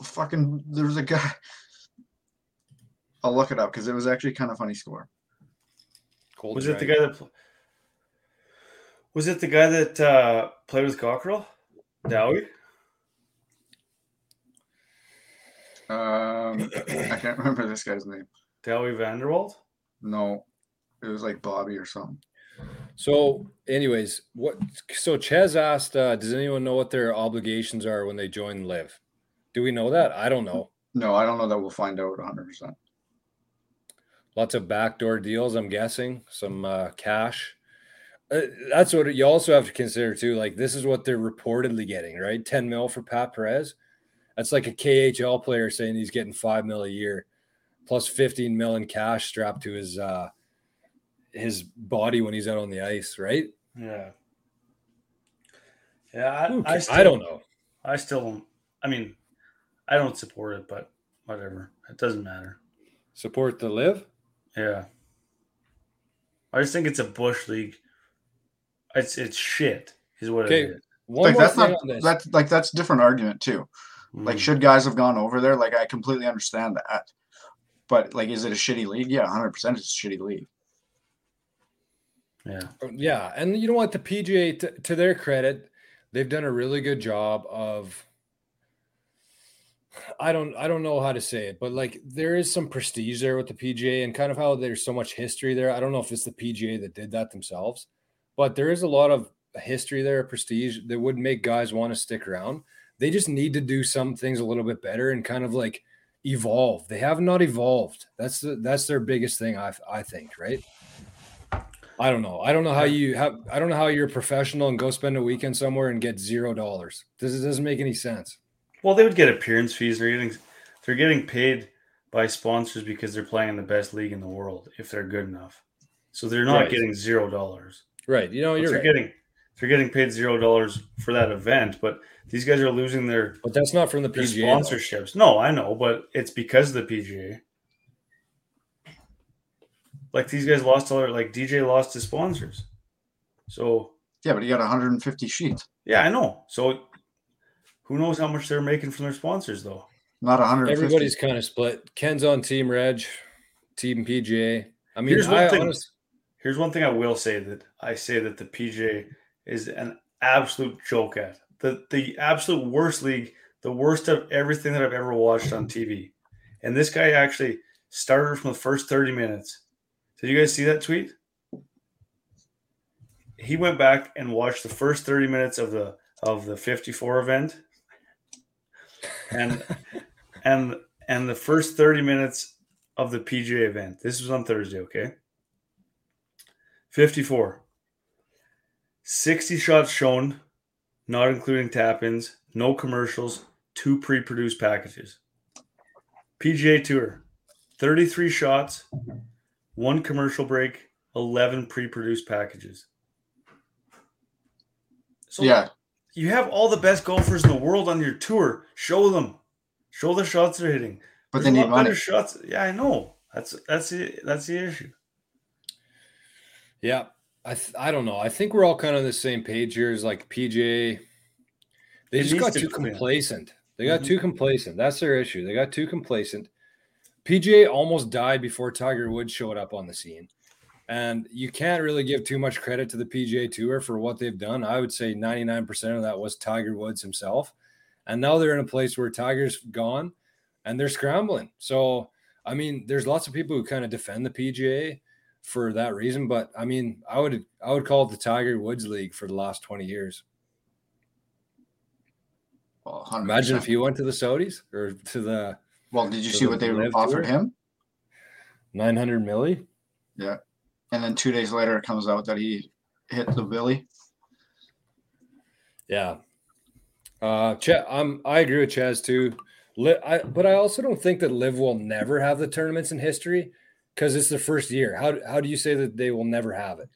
Fucking, there was a guy. I'll look it up because it was actually kind of funny score.
Cold
Was it the guy that? pl- Was it the guy that uh, played with Cockerill? Dawie?
Um, I can't remember this guy's name.
Dowie Vanderwald?
No, it was like Bobby or something.
So, anyways, what? So Ches asked, uh, "Does anyone know what their obligations are when they join LIV?" Do we know that? I don't know.
No, I don't know that we'll find out 100. percent
Lots of backdoor deals, I'm guessing. Some uh, cash. Uh, that's what you also have to consider too. Like this is what they're reportedly getting, right? 10 mil for Pat Perez. That's like a KHL player saying he's getting five mil a year, plus 15 mil in cash strapped to his uh his body when he's out on the ice, right?
Yeah. Yeah,
Who
I, I, still,
I don't know.
I still don't. I mean, I don't support it, but whatever. It doesn't matter.
Support the LIV.
Yeah. I just think it's a bush league. It's it's shit. Is what
Okay,
it is.
One
Like that's not that's like that's different argument too. Like
Mm.
should guys have gone over there? Like I completely understand that. But like, is it a shitty league? Yeah, 100. percent It's a shitty league.
yeah.
Yeah, and you know what? The PGA, to, to their credit, they've done a really good job of. I don't, I don't know how to say it, but like there is some prestige there with the PGA, and kind of how there's so much history there. I don't know if it's the PGA that did that themselves, but there is a lot of history there, prestige that would make guys want to stick around. They just need to do some things a little bit better and kind of like evolve. They have not evolved. That's the, that's their biggest thing. I, I think, right? I don't know. I don't know how you have. I don't know how you're a professional and go spend a weekend somewhere and get zero dollars. This doesn't make any sense.
Well, they would get appearance fees. They're getting they're getting paid by sponsors because they're playing in the best league in the world if they're good enough. So they're not
Right.
getting zero dollars.
Right. You know,
But
you're
they're
right.
getting they're getting paid zero dollars for that event, but these guys are losing their,
but that's not from the
their
PGA. though.
sponsorships. No, I know, but it's because of the PGA. Like these guys lost all their like DJ lost his sponsors. So
Yeah, but he got 150 sheets,
yeah, I know. So who knows how much they're making from their sponsors though?
not 150.
Everybody's kind of split. Ken's on Team Reg, Team PGA. I mean,
Here's one
I
thing.
honest-
Here's one thing I will say that I say that the PJ is an absolute joke at the the absolute worst league, the worst of everything that I've ever watched on TV. And this guy actually started from the first 30 minutes. Did you guys see that tweet? He went back and watched the first 30 minutes of the of the 54 event. And and and the first 30 minutes of the PGA event. This was on Thursday, okay? 54. 60 shots shown, not including tap ins, no commercials, two pre produced packages. PGA Tour 33 shots, one commercial break, 11 pre produced packages. So
Yeah,
you have all the best golfers in the world on your tour. Show them, show the shots they're hitting.
but
There's
they
a
need
lot better
money.
shots. Yeah, I know. That's that's the that's the issue.
Yeah, I th- I don't know. I think we're all kind of on the same page here. Is like PJ, they
It
just got
to
too
clean.
complacent. They got
Mhm.
too complacent. That's their issue. They got too complacent. PJ almost died before Tiger Woods showed up on the scene, and you can't really give too much credit to the PGA Tour for what they've done. I would say ninety nine percent of that was Tiger Woods himself, and now they're in a place where Tiger's gone, and they're scrambling. So I mean, there's lots of people who kind of defend the PGA for that reason. But I mean, I would I would call it the Tiger Woods League for the last 20 years.
Well,
Imagine if he went to the Saudis or to the
Well, did you see what they offered
Tour?
him?
900 milli.
And then two days later, it comes out that he hit the Billy.
Yeah. Uh Ch- I'm I agree with Chaz too. Li- I, but I also don't think that LIV will never have the tournaments in history because it's the first year. How, how do you say that they will never have it?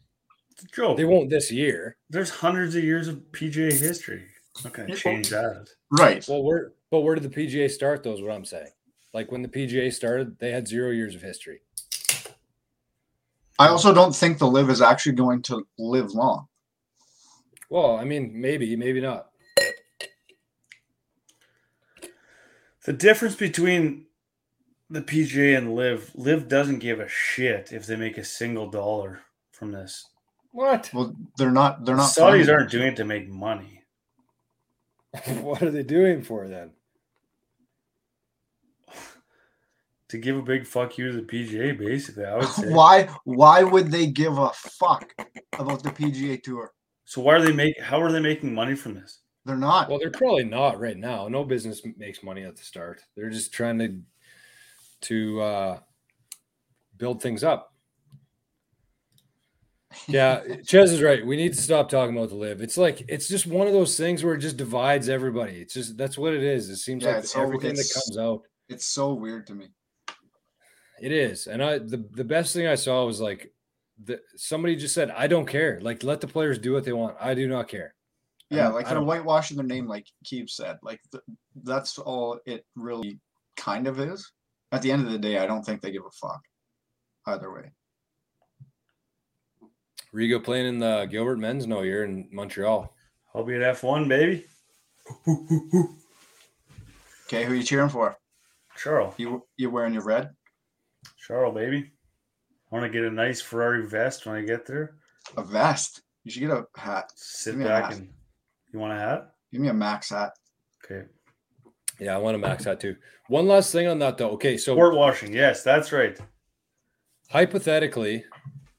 It's a joke.
They won't this year.
There's hundreds of years of PGA history. Not gonna change that.
Right.
Well, where but where did the PGA start? Though is what I'm saying. Like when the PGA started, they had zero years of history.
I also don't think the LIV is actually going to live long.
Well, I mean, maybe, maybe not.
The difference between the PGA and LIV, LIV doesn't give a shit if they make a single dollar from this.
What?
Well, they're not. They're not.
Saudis aren't doing it to make money.
what are they doing for then?
To give a big fuck you to the PGA, basically, I would say.
Why? Why would they give a fuck about the PGA Tour?
So why are they make? How are they making money from this?
They're not.
Well, they're probably not right now. No business makes money at the start. They're just trying to to uh, build things up. Yeah, Ches is right. We need to stop talking about the LIV. It's like it's just one of those things where it just divides everybody. It's just that's what it is. It seems
Yeah,
like
it's so-
everything that comes out.
It's so weird to me.
It is, and I the the best thing I saw was like the somebody just said, "I don't care. Like let the players do what they want. I do not care."
Yeah, like
I
they're whitewashing their name, like Keeb said. Like th- that's all it really kind of is. At the end of the day, I don't think they give a fuck either way.
Rigo playing in the Gilbert men's no year in Montreal.
I'll be at F one, baby.
Okay, who are you cheering for?
Charles,
You you wearing your red?
Charles, baby. I want to get a nice Ferrari vest when I get there.
A vest. You should get a hat.
Sit
Give me
back
hat.
and. You want a hat?
Give me a max hat.
Okay.
Yeah, I want a max hat too. One last thing on that though. Okay, so
Sport washing. Yes, that's right.
hypothetically,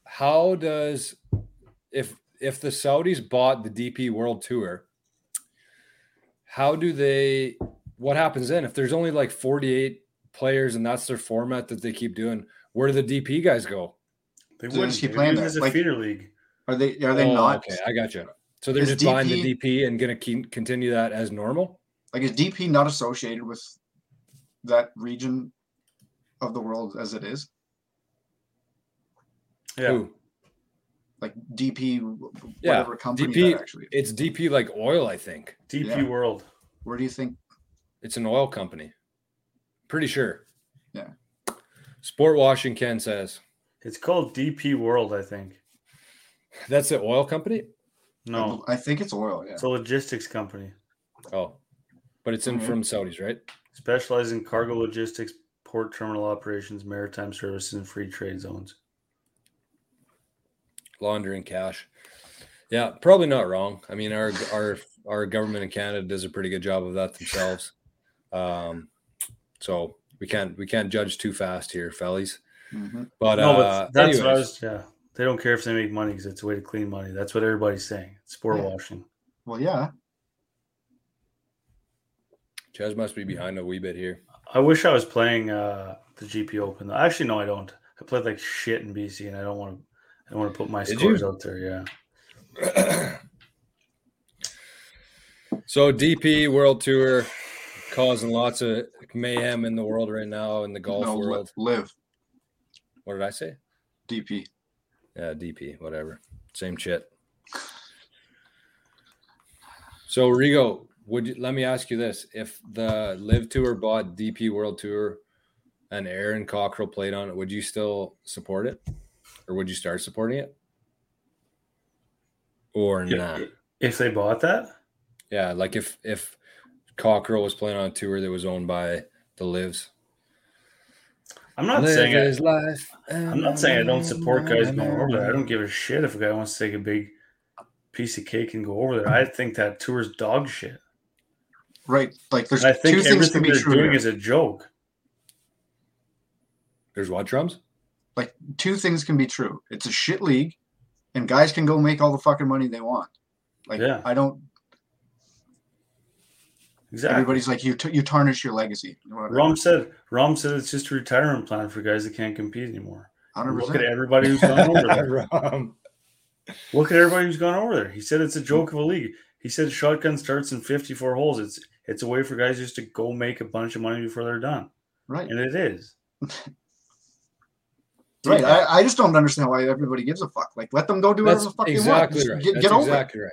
how does if if the Saudis bought the DP World Tour, how do they what happens then if there's only like 48 players and that's their format that they keep doing? Where do the DP guys go?
They
So
wouldn't.
keep playing
use it as a
like-
feeder league.
Are they are they
Oh,
not
Okay, I got you. So they're
Is
just buying the
DP
DP and going to keep, continue that as normal.
like is DP not associated with that region of the world as it is?
Yeah.
Who?
Like DP, w- w-
Yeah,
whatever company
DP
that actually.
It's DP like oil, I think.
DP
Yeah.
World.
Where do you think?
It's an oil company. Pretty sure.
Yeah.
Sport washing, Ken says.
It's called DP World, I think.
That's the oil company?
No,
I think it's oil. Yeah.
it's a logistics company
Oh. But it's in
Mhm.
from Saudis, right?
specializing in cargo logistics, port terminal operations, maritime services, and free trade zones.
laundering cash. Yeah, probably not wrong. I mean, our our our government in Canada does a pretty good job of that themselves. Um, so we can't we can't judge too fast here, fellies.
Mm-hmm.
But,
no,
uh,
but that's
anyways,
what I was. Yeah, they don't care if they make money because it's a way to clean money. That's what everybody's saying. It's sport
Yeah.
washing.
Well, yeah.
Chaz must be behind a wee bit here.
I wish I was playing uh, the GP Open. Actually, no, I don't. I played like shit in BC, and I don't want to. I don't want to put my
Did
scores
you?
out there. Yeah.
so DP World Tour causing lots of mayhem in the world right now in the golf
no,
world.
LIV
What did I say?
DP.
Yeah, DP, whatever. Same shit. So Rigo, would you let me ask you this? If the LIV Tour bought DP World Tour and Aaron Cockerill played on it, would you still support it? Or would you start supporting it? Or not?
If they bought that,
Yeah, like if if Cockerill was playing on a tour that was owned by the Lives.
I'm not
Live
saying I,
his life.
I'm not saying I don't support guys going over there. I don't give a shit if a guy wants to take a big piece of cake and go over there. I think that tour's dog shit.
Right. Like there's
And I think
two things can
everything
be
they're
true.
doing
here.
is a joke.
There's what drums?
like two things can be true. It's a shit league, and guys can go make all the fucking money they want. Like
Yeah.
I don't.
Exactly.
Everybody's like you. T- you tarnish your legacy.
Rahm said Rahm said it's just a retirement plan for guys that can't compete anymore.
Hundred
Look at everybody who's gone over there.
Rum.
Look at everybody who's gone over there. He said it's a joke of a league. He said shotgun starts in 54 holes. It's it's a way for guys just to go make a bunch of money before they're done.
Right.
And it is.
Right. I, I just don't understand why everybody gives a fuck. Like let them go do whatever
That's
the fuck
exactly
they want.
right.
Get,
That's
get over
exactly right.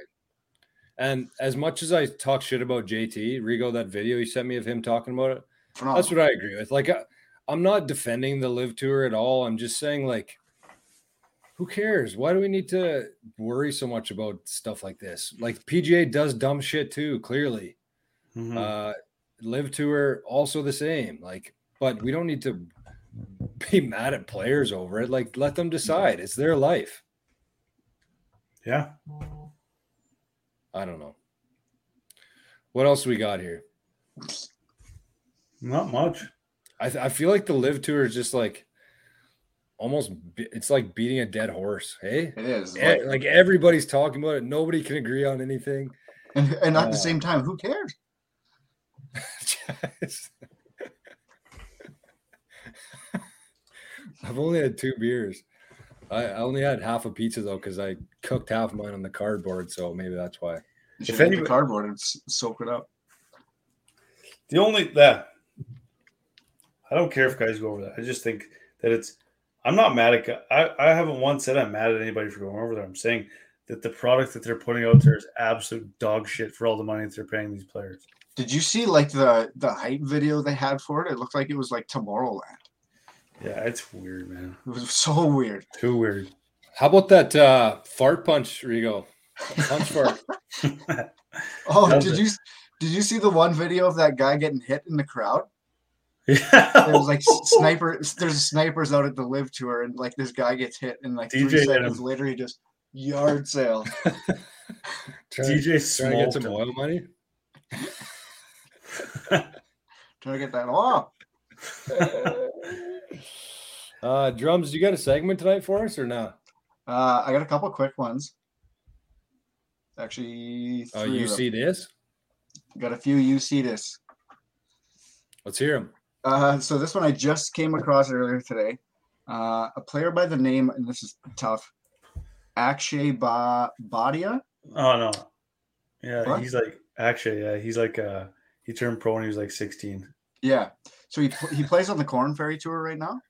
And as much as I talk shit about JT, Rigo, that video you sent me of him talking about it,
it. Phenomenal.
that's what I agree with. Like, I, I'm not defending the LIV tour at all. I'm just saying, like, who cares? Why do we need to worry so much about stuff like this? Like, PGA does dumb shit too, clearly.
Mhm.
Uh, LIV tour also the same. Like, but we don't need to be mad at players over it. Like, let them decide. It's their life.
yeah.
I don't know. What else we got here?
Not much.
I, th- I feel like the LIV tour is just like almost be- it's like beating a dead horse. Hey,
It is.
E-
Like,
like everybody's talking about it. Nobody can agree on anything.
and, and at
uh,
the same time, who cares?
I've only had two beers. I, I only had half a pizza though because I cooked half of mine on the cardboard, so maybe that's why.
You should
If
hit
any-
the cardboard and soak it up.
The only that I don't care if guys go over that. I just think that it's. I'm not mad at. I I haven't once said I'm mad at anybody for going over there. I'm saying that the product that they're putting out there is absolute dog shit for all the money that they're paying these players.
Did you see like the the hype video they had for it? It looked like it was like Tomorrowland.
Yeah, it's weird, man.
It was so weird.
Too weird.
How about that uh, fart punch, Rigo? Punch fart.
Oh,
That
did
it.
you did you see the one video of that guy getting hit in the crowd?
Yeah.
There was like sniper. There's snipers out at the LIV tour, and like this guy gets hit, and like
DJ
three seconds
him.
later, he just yard sale.
Trying,
DJ
trying to get some
him.
oil money.
Trying to get that off.
Uh, drums, you got a segment tonight for us or not?
Uh, I got a couple quick ones. Actually,
Oh,
three
you see this?
got a few. You see this.
Let's hear them.
Uh, so this one I just came across earlier today. Uh, a player by the name, and this is tough, Akshay ba- Bhatia.
Oh no. Yeah,
What?
he's like actually, yeah, he's like uh he turned pro when he was like 16.
Yeah. So he he plays on the Corn Ferry Tour right now.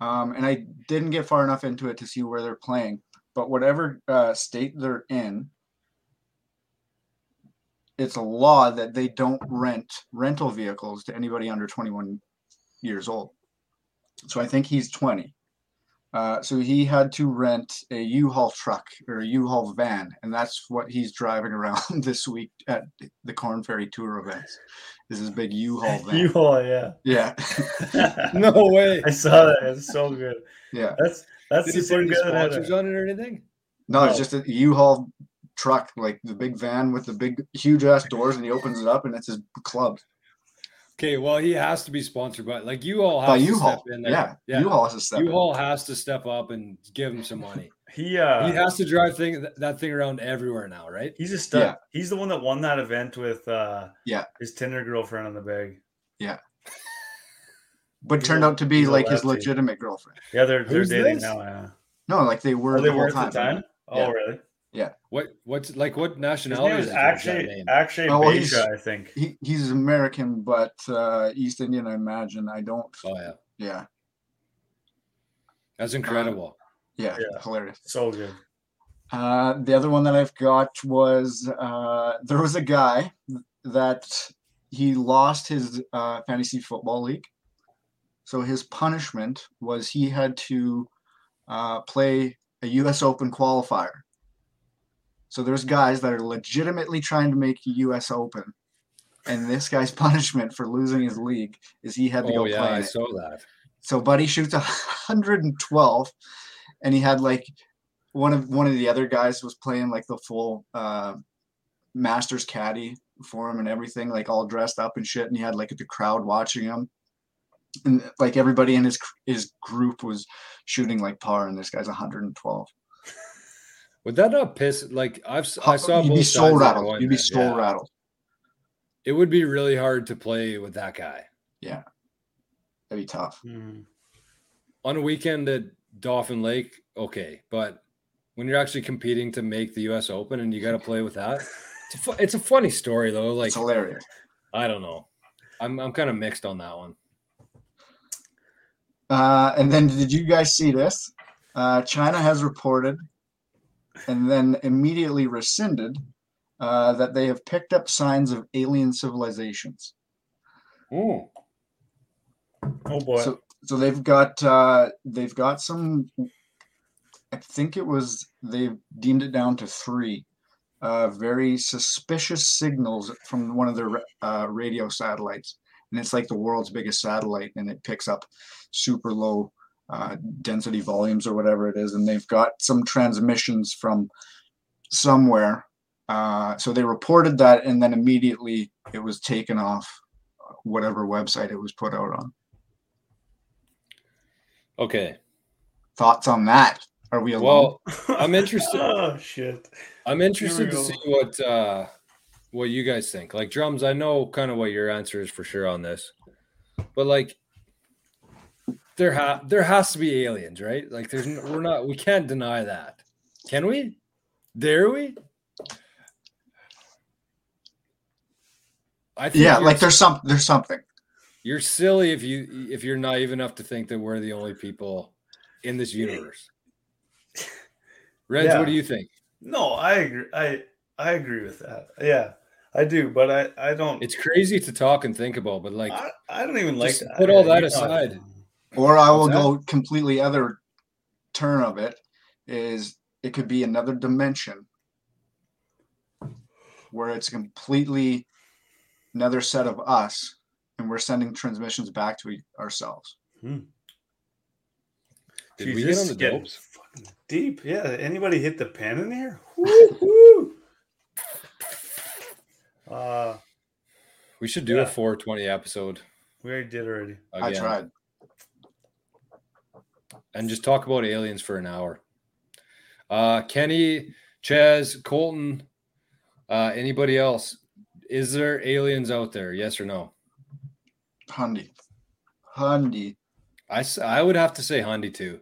Um, and I didn't get far enough into it to see where they're playing, but whatever uh, state they're in, it's a law that they don't rent rental vehicles to anybody under 21 years old. So I think he's 20. Uh, so he had to rent a U-Haul truck or a U-Haul van, and that's what he's driving around this week at the Corn Ferry Tour events. This Is his big U-Haul van?
U-Haul, yeah.
yeah,
No way.
I saw that. It's so good.
yeah.
That's that's
Did he
the
put
same
any
guy that had
sponsors on it or anything?
No, it's just a U-Haul truck, like the big van with the big, huge ass doors, and he opens it up, and it's his club
Okay, well, he has to be sponsored by like you all have
by
to
U-Haul.
step in there.
Yeah,
yeah.
U-Haul has to step. in.
U-Haul has to step up and give him some money.
He uh
he has to drive thing that thing around everywhere now, right?
he's a stud.
Yeah.
He's the one that won that event with uh
Yeah.
his Tinder girlfriend on the bag.
Yeah,
but
turned out to be
he's
like his
lefty.
legitimate girlfriend.
Yeah, they're they're
Who's
dating
this?
now. Yeah.
No, like they were
Oh, they
the
were
whole
at the
time.
time. Oh,
Yeah.
really?
What what's like what
His
nationality
name
is
is
it? What's that
Akshay
name?
Akshay
Oh, well, he's-
I think.
He he's American, but uh, East Indian, I imagine. I don't.
Oh yeah,
Yeah,
that's incredible.
yeah,
Yeah.
hilarious.
So good.
Uh, the other one that I've got was uh, there was a guy that he lost his uh, fantasy football league. So his punishment was he had to uh, play a U.S. Open qualifier. So there's guys that are legitimately trying to make U.S. Open, and this guy's punishment for losing his league is he had to
oh
go
yeah,
play.
I
it.
saw that.
So Buddy shoots a 112, and he had like one of one of the other guys was playing like the full uh, Masters caddy for him and everything, like all dressed up and shit. And he had like the crowd watching him, and like everybody in his his group was shooting like par, and this guy's 112.
Would that not piss? Like I've I saw
You'd be
both
so
sides of that
rattled. You'd be
man.
so
Yeah.
rattled.
It would be really hard to play with that guy Yeah,
That'd be tough.
Mm.
on a weekend at Dauphin Lake. Okay, but when you're actually competing to make the U.S. Open and you got to play with that, it's a, fu- it's a funny story though. Like
It's hilarious.
I don't know, I'm I'm kind of mixed on that one.
Uh, and then did you guys see this? Uh, China has reported and then immediately rescinded uh, that they have picked up signs of alien civilizations. Ooh.
Oh boy.
So, so they've got uh, they've got some. I think it was they've deemed it down to three uh, very suspicious signals from one of their uh, radio satellites, and it's like the world's biggest satellite, and it picks up super low uh, density volumes or whatever it is, and they've got some transmissions from somewhere. Uh, so they reported that, and then immediately it was taken off whatever website it was put out on.
Okay,
Thoughts on that? Are we alone?
well, I'm interested.
oh shit.
I'm interested to see what uh what you guys think. Like drums, I know kind of what your answer is for sure on this. But like there ha- there has to be aliens, right? Like there's n- we're not we can't deny that. Can we? Dare we? I think
yeah, like there's some there's something.
you're silly if you if you're naive enough to think that we're the only people in this universe. Reg,
Yeah.
what do you think?
No, I agree. I I agree with that. Yeah, I do, but I I don't.
It's crazy to talk and think about, but like
I, I don't even like that.
put all that
You're
aside.
Or I will go completely other turn of it is it could be another dimension where it's completely another set of us and we're sending transmissions back to ourselves.
Did
Jeez,
we
this
get on the dopes?
Deep, yeah. Anybody hit the pen in here? Woo-hoo. uh,
We should do
Yeah.
a 420 episode
we already did already.
I tried.
And just talk about aliens for an hour. Uh, Kenny, Chaz, Colton, uh, anybody else? Is there aliens out there? Yes or no?
Hundy. Hundy.
I would have to say Hundy too.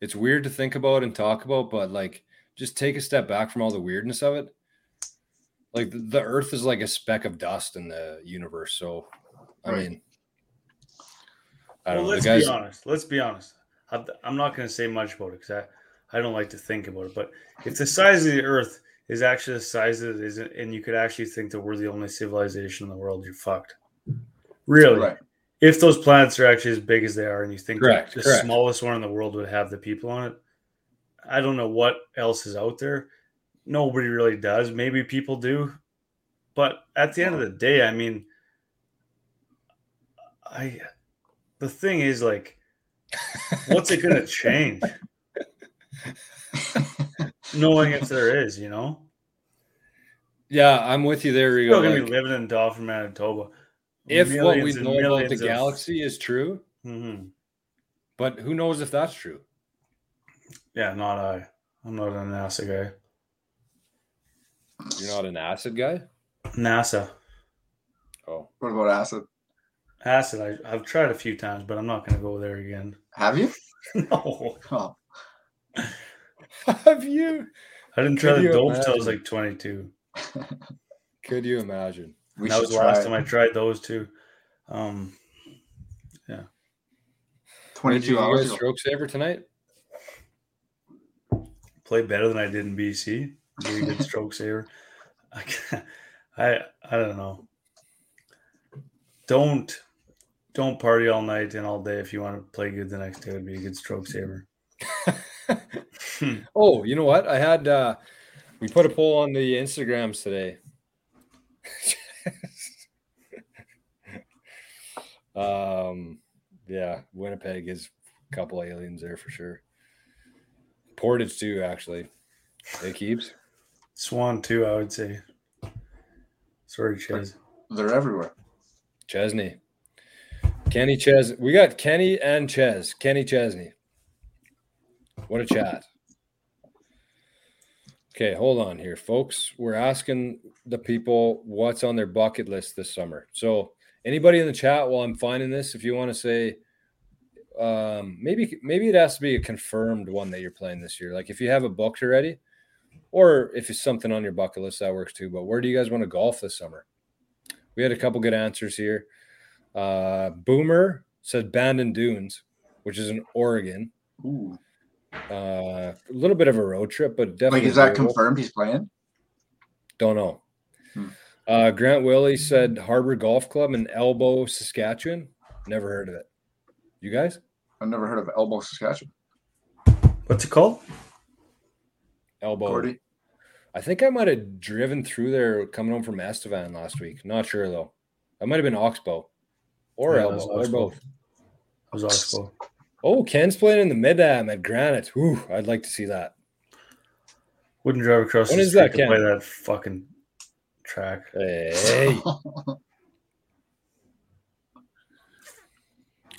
It's weird to think about and talk about, but like just take a step back from all the weirdness of it. Like the, the Earth is like a speck of dust in the universe. So, I
Right.
mean, I
Well,
don't know.
let's
The guys,
be honest. Let's be honest. I- I'm not going to say much about it because I, I don't like to think about it. But if the size of the Earth is actually the size that it is, and you could actually think that we're the only civilization in the world, you're fucked. Really?
Right.
If those planets are actually as big as they are, and you think
Correct,
the
correct.
smallest one in the world would have the people on it, I don't know what else is out there. Nobody really does. Maybe people do, but at the end of the day, I mean, I the thing is like, what's it going to change? knowing if there is, you know.
Yeah, I'm with you there.
You're gonna like, be living in Dauphin, Manitoba.
If what we know about the of... galaxy is true,
mm-hmm.
but who knows if that's true?
Yeah, not I. I'm not a NASA guy.
You're not an acid guy?
NASA.
Oh.
What about acid?
Acid, I, I've tried a few times, but I'm not going to go there again.
Have you?
no.
Oh.
Have you?
I didn't try Could the dope until I was like 22.
Could you imagine?
We that was the last time I tried those two. Um, yeah.
22 hours.
Stroke saver tonight?
Play better than I did in BC. Really good stroke saver. I, I I don't know. Don't don't party all night and all day if you want to play good the next day would be a good stroke saver.
oh, you know what? I had uh we put a poll on the Instagrams today. um yeah, Winnipeg is a couple aliens there for sure. Portage too, actually. It keeps.
Swan too, I would say. Sorry, Ches.
They're everywhere.
Chesney. Kenny Ches. We got Kenny and Ches. Kenny Chesney. What a chat. Okay, hold on here, folks. We're asking the people what's on their bucket list this summer. So, anybody in the chat while I'm finding this, if you want to say, um, maybe maybe it has to be a confirmed one that you're playing this year. Like if you have a booked already, or if it's something on your bucket list, that works too. But where do you guys want to golf this summer? We had a couple good answers here. Uh, Boomer said Bandon Dunes, which is in Oregon.
Ooh.
Uh, a little bit of a road trip, but definitely.
Like, is that confirmed? He's playing.
Don't know. Hmm. Uh, Grant Willie said Harbor Golf Club in Elbow, Saskatchewan. Never heard of it. You guys?
I've never heard of Elbow, Saskatchewan.
What's it called?
elbow. Gordy. I think I might have driven through there coming home from Estevan last week. Not sure though. I might have been Oxbow or yeah, elbow or both. It
was Oxbow.
Oh, Ken's playing in the mid am at Granite. Ooh, I'd like to see that.
Wouldn't drive across when the street that, to Ken? play that fucking track.
Hey.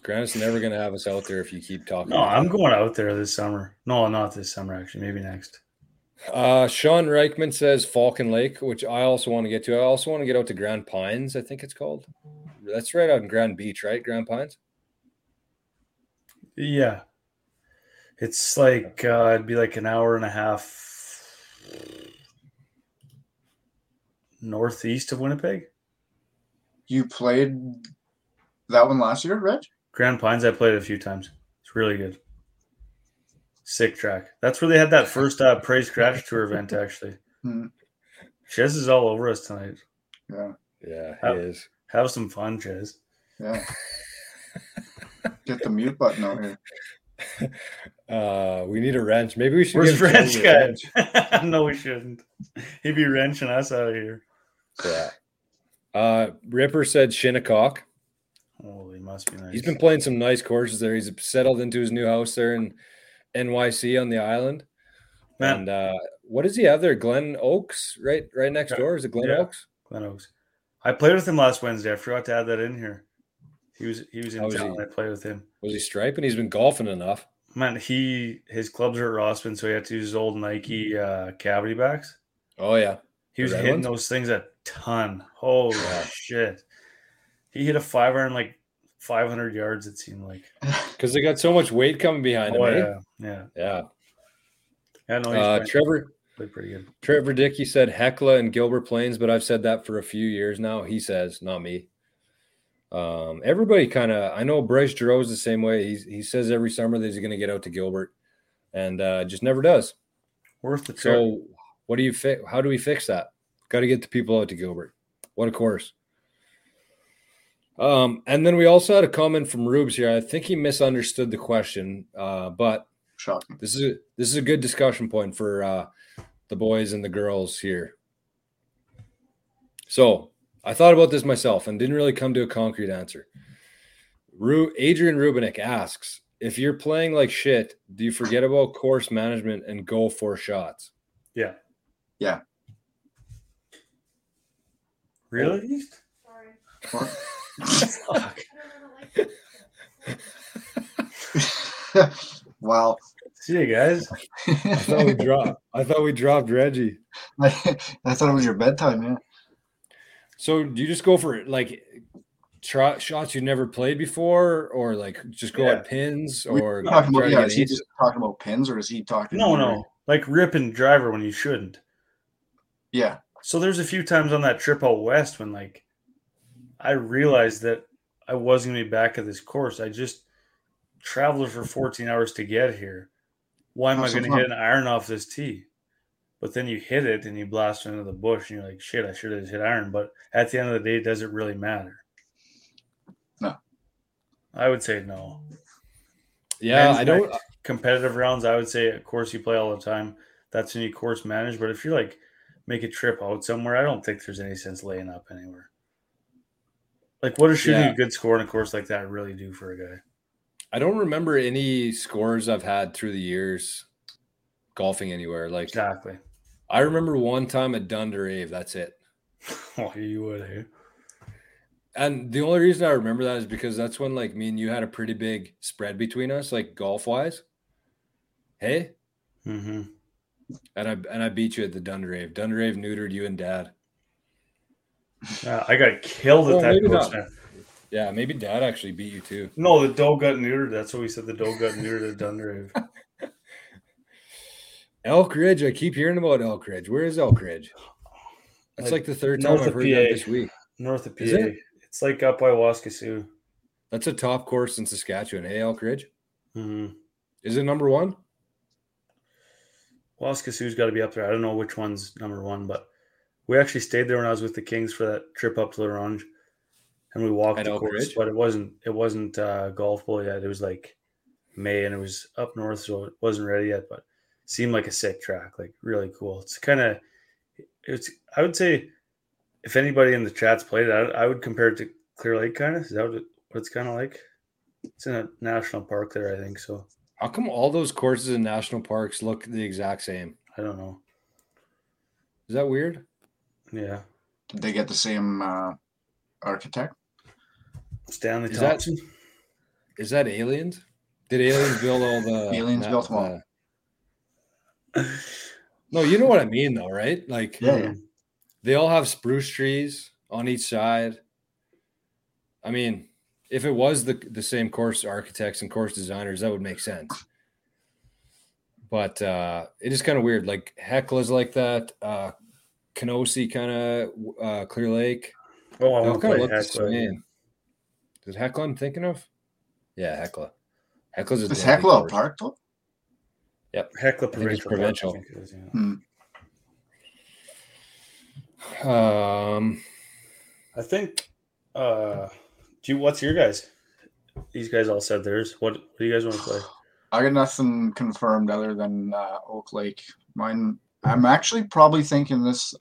Granite's never going to have us out there if you keep talking.
No, I'm going out there this summer. No, not this summer. Actually, maybe next.
Uh, Sean Reichman says Falcon Lake, which I also want to get to. I also want to get out to Grand Pines, I think it's called. That's right out in Grand Beach, right? Grand Pines?
Yeah. It's like uh, it'd be like an hour and a half northeast of Winnipeg.
You played that one last year, Reg?
Grand Pines, I played a few times. It's really good. Sick track. That's where they had that first uh, Praise Crash Tour event, actually. Ches is all over us tonight.
Yeah.
Yeah,
he have,
is.
Have some fun, Ches.
Yeah. Get the mute button out here.
Uh, we need a wrench. Maybe we should.
Where's wrench guy? Wrench. no, we shouldn't. He'd be wrenching us out of here.
Yeah. Uh, Ripper said Shinnecock.
Oh, he must be nice.
He's been playing some nice courses there. He's settled into his new house there in NYC on the island. Man. And uh, what does he have there? Glen Oaks, right, right next door. Is it Glen yeah. Oaks?
Glen Oaks. I played with him last Wednesday. I forgot to add that in here. He was he was in How town. Was I played with him.
Was he striping? He's been golfing enough.
Man, he his clubs are at Rossman, so he had to use his old Nike uh, cavity backs.
Oh yeah,
he was hitting ones? those things a ton. Holy shit! He hit a five iron like 500 yards. It seemed like
because they got so much weight coming behind oh,
him. Yeah, eh? yeah,
yeah.
Yeah, no,
uh, Trevor
pretty good.
Trevor Dickey said Hecla and Gilbert Plains, but I've said that for a few years now. He says, not me. Um, everybody kind of, I know Bryce Giroux's the same way. He's, he says every summer that he's going to get out to Gilbert, and uh, just never does.
Worth the trip.
So, what do you fix? How do we fix that? Got to get the people out to Gilbert. What a course. Um, and then we also had a comment from Rubes here. I think he misunderstood the question, uh, but
Shocking.
this is a, this is a good discussion point for uh, the boys and the girls here. So I thought about this myself and didn't really come to a concrete answer. Ru- Adrian Rubinik asks if you're playing like shit, do you forget about course management and go for shots?
Yeah.
Yeah.
Really?
Or-
Fuck.
wow.
See you guys.
I thought we dropped. I thought we dropped Reggie.
I, I thought it was your bedtime, man.
So do you just go for like try, shots you never played before, or like just go
Yeah.
at pins, or
talking about,
to
yeah, is he just talking about pins or is he talking?
No, no. Like ripping driver when you shouldn't.
Yeah.
So there's a few times on that trip out west when like I realized that I wasn't gonna be back at this course. I just traveled for 14 hours to get here. Why am
Have
I gonna hit an iron off this tee? But then you hit it and you blast into the bush and you're like, shit, I should have hit iron. But at the end of the day, does it really matter?
No.
I would say no.
Yeah,
Men's
I don't.
competitive rounds. I would say, of course, you play all the time. That's when you course manage. But if you like make a trip out somewhere, I don't think there's any sense laying up anywhere. Like, what does shooting
Yeah.
a good score in a course like that really do for a guy?
I don't remember any scores I've had through the years golfing anywhere. Like
Exactly.
I remember one time at Dunderave. That's it.
Oh, you would. Eh?
And the only reason I remember that is because that's when like me and you had a pretty big spread between us, like golf wise. Hey,
Mm-hmm.
and I and I beat you at the Dunderave. Dunderave neutered you and Dad.
Uh, I got killed at
Well,
that
maybe
course.
not.
man.
Yeah, maybe Dad actually beat you too.
No, the doe got neutered. That's what we said. The doe got neutered at Dunrave.
Elk Ridge. I keep hearing about Elk Ridge. Where is Elk Ridge? That's
Like,
like the third time I've heard that this week.
North of PA.
It?
It's like up by Waskesiu.
That's a top course in Saskatchewan. Hey, Elk Ridge.
Mm-hmm.
Is it number one?
Waskesiu's got to be up there. I don't know which one's number one, but we actually stayed there when I was with the Kings for that trip up to La Ronge, and we walked
At
the course.
Ridge?
But it wasn't it wasn't uh, golf bowl yet. It was like May, and it was up north, so it wasn't ready yet. But seemed like a sick track, like really cool. It's kind of it's. I would say if anybody in the chats played it, I, I would compare it to Clear Lake. Kind of is that what, it, what it's kind of like? It's in a national park there, I think. So
How come all those courses in national parks look the exact same?
I don't know.
Is that weird?
Yeah,
Did they get the same uh, architect?
Stanley
Is that-
Thompson.
Is that aliens? Did aliens build all the
Aliens built them all.
uh, no, you know what I mean, though, right? Like,
Yeah, yeah.
they all have spruce trees on each side. I mean, if it was the the same course architects and course designers, that would make sense. But uh, it is kind of weird. Like Hecla's like that. Uh, Kenosee kind of uh, Clear Lake.
Oh, I want to play
of look
Hecla.
Same. Is it Hecla I'm thinking of? Yeah, Hecla. Hecla's a
Is
deadly
Hecla a
course.
park though?
Hecla
think
provincial.
provincial.
Park, I think it is, yeah.
Um,
I think. Uh, do you? What's your guys? These guys all said theirs. What? What do you guys want to play?
I got nothing confirmed other than uh, Oak Lake. Mine. I'm actually probably thinking this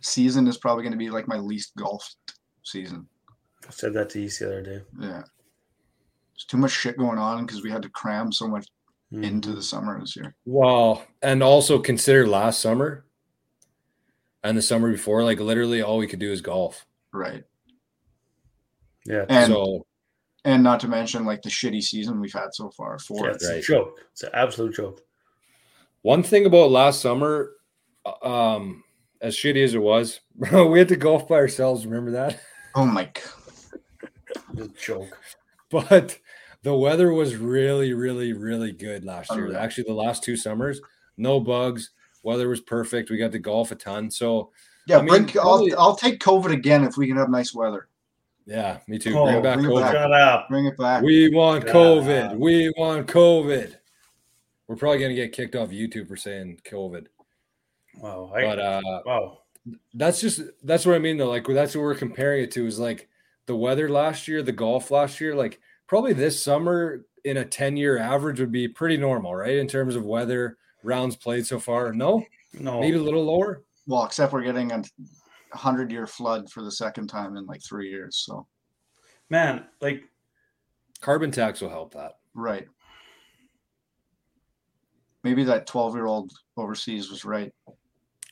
season is probably going to be like my least golf season.
I said that to you the other day.
Yeah. There's too much shit going on because we had to cram so much
Mhm.
into the summer this year.
well, and also consider last summer and the summer before, like literally all we could do is golf.
Right.
Yeah.
And
so
and not to mention like the shitty season we've had so far.
yeah,
Four.
it's a joke. It's an absolute joke.
one thing about last summer, uh, um, as shitty as it was, we had to golf by ourselves. Remember that?
Oh my god.
It's a joke.
But the weather was really, really, really good last year.
Unreal.
Actually, the last two summers, no bugs. Weather was perfect. We got to golf a ton. So
Yeah,
I mean,
bring,
probably-
I'll, I'll take COVID again if we can have nice weather.
yeah, me too.
Oh,
Bring back
bring it
COVID.
back.
Shut up.
Bring it back.
We want
Yeah.
COVID. We want COVID. We're probably gonna get kicked off YouTube for saying COVID.
Wow. I,
But uh
wow.
that's just that's what I mean though. Like that's what we're comparing it to is like the weather last year, the golf last year, like probably this summer in a 10 year average would be pretty normal, right? In terms of weather, rounds played so far. No,
No.
maybe a little lower.
Well, except we're getting a hundred year flood for the second time in like three years. So
Man, like
Carbon tax will help that.
right. maybe that 12 year old overseas was right.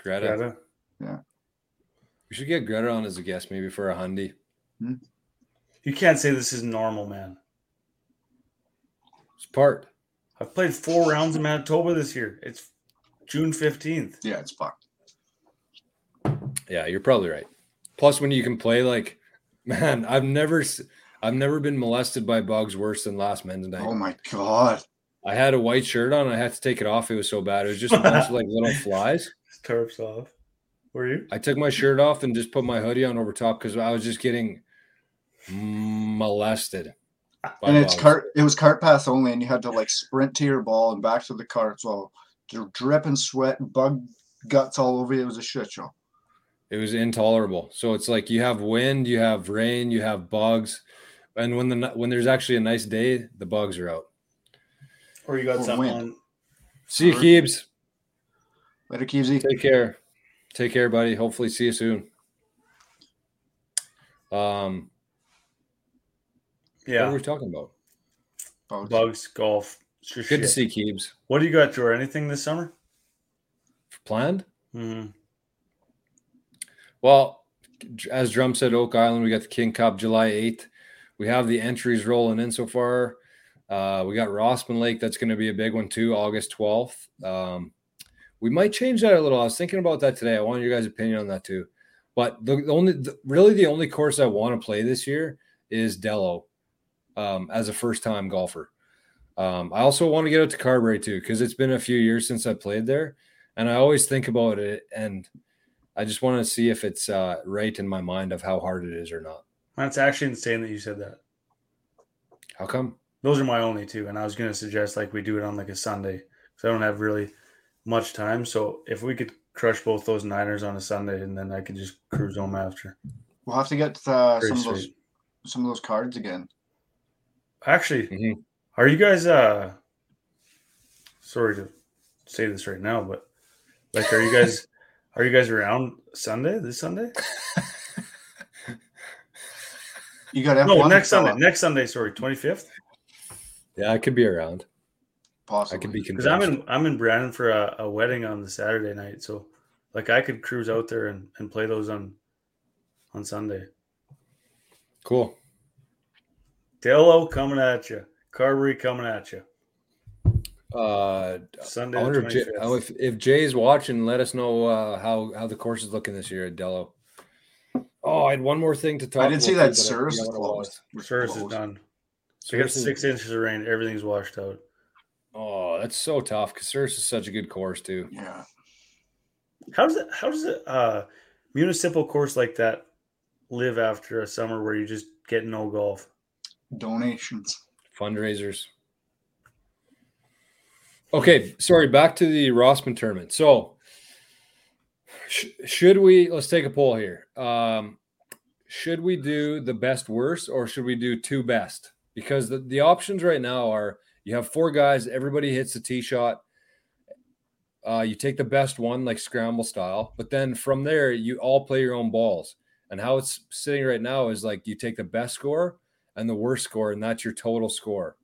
Greta.
Greta. Yeah.
We should get Greta on as a guest, maybe for a hundy. Hmm?
You can't say this is normal, man.
It's part.
I've played four rounds in Manitoba this year. It's June 15th.
Yeah, it's fucked.
Yeah, you're probably right. Plus, when you can play like, man, I've never, I've never been molested by bugs worse than last men's night.
Oh my god.
I had a white shirt on. I had to take it off. It was so bad. It was just a bunch of like little flies.
Tarps off. Were you?
I took my shirt off and just put my hoodie on over top because I was just getting molested.
and it's
bugs.
cart it was cart path only and you had to like sprint to your ball and back to the cart. So you're dripping sweat, and bug guts all over you. It was a shit show.
It was intolerable. So it's like you have wind, you have rain, you have bugs, and when the when there's actually a nice day, the bugs are out.
Or you got
Or
something
wind.
See you,
Sure.
Keebs.
Later, Keevesy.
Take care. Take care, buddy. Hopefully, see you soon. Um, what
Yeah.
were we talking about?
Bugs.
Bugs, golf. It's just
Good to see Keebs.
What do you got, Joe? Anything this summer?
Planned?
hmm
Well, as Drum said, Oak Island, we got the King Cup July 8th. We have the entries rolling in so far. Uh, we got Rossman Lake. That's going to be a big one too, August 12th. Um, we might change that a little. I was thinking about that today. I want your guys' opinion on that too. But the, the only, the, really, the only course I want to play this year is Dello um, as a first time golfer. Um, I also want to get out to Carberry too because it's been a few years since I played there, and I always think about it and I just want to see if it's uh, right in my mind of how hard it is or not.
That's actually insane that you said that.
How come?
Those are my only two, and I was going to suggest like we do it on like a Sunday because I don't have really much time. So if we could crush both those Niners on a Sunday, and then I could just cruise home after.
We'll have to get uh,
Pretty
some of those some of those cards again.
Actually,
Mhm.
are you guys? uh Sorry to say this right now, but like, are you guys? are you guys around Sunday? This Sunday?
You got F1
No, next Sunday. Next Sunday. Sorry, twenty fifth.
Yeah, I could be around. I could be
Because. I'm in I'm in Brandon for a, a wedding on the Saturday night, so like I could cruise out there and, and play those on on Sunday.
Cool.
Dello coming at you, Carberry coming at you.
Uh,
Sunday.
I
the
wonder if, Jay,
25th.
oh, if if Jay's watching, let us know uh, how how the course is looking this year at Dello. Oh, I had one more thing to talk. About.
I didn't see that
too, but I
Souris
forgot
is closed.
was.
Was
Service is done. So we got
Souris is-
six inches of rain. Everything's washed out.
Oh, that's so tough because Souris is such a good course too.
Yeah.
How does it? How does it? Uh, municipal course like that live after a summer where you just get no golf?
Donations.
fundraisers. Okay, sorry, back to the Rossman tournament. So, sh- should we let's take a poll here. Um, should we do the best worst or should we do two best? Because the, the options right now are you have four guys, everybody hits the tee shot. Uh, you take the best one, like scramble style, but then from there, you all play your own balls. And how it's sitting right now is like you take the best score and the worst score, and that's your total score.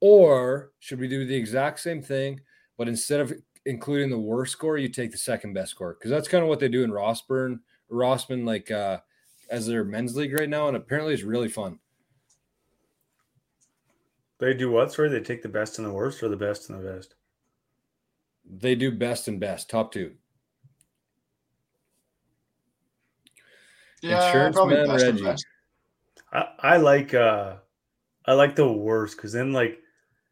Or should we do the exact same thing, but instead of including the worst score, you take the second best score? Because that's kind of what they do in Rossburn, Rossman, like uh, as their men's league right now, and apparently it's really fun.
They do what? Sorry, they take the best and the worst, or the best and the best.
They do best and best, top two.
Yeah,
Insurance
probably
man,
best and
Reggie.
Best.
I, I like uh I like the worst because then like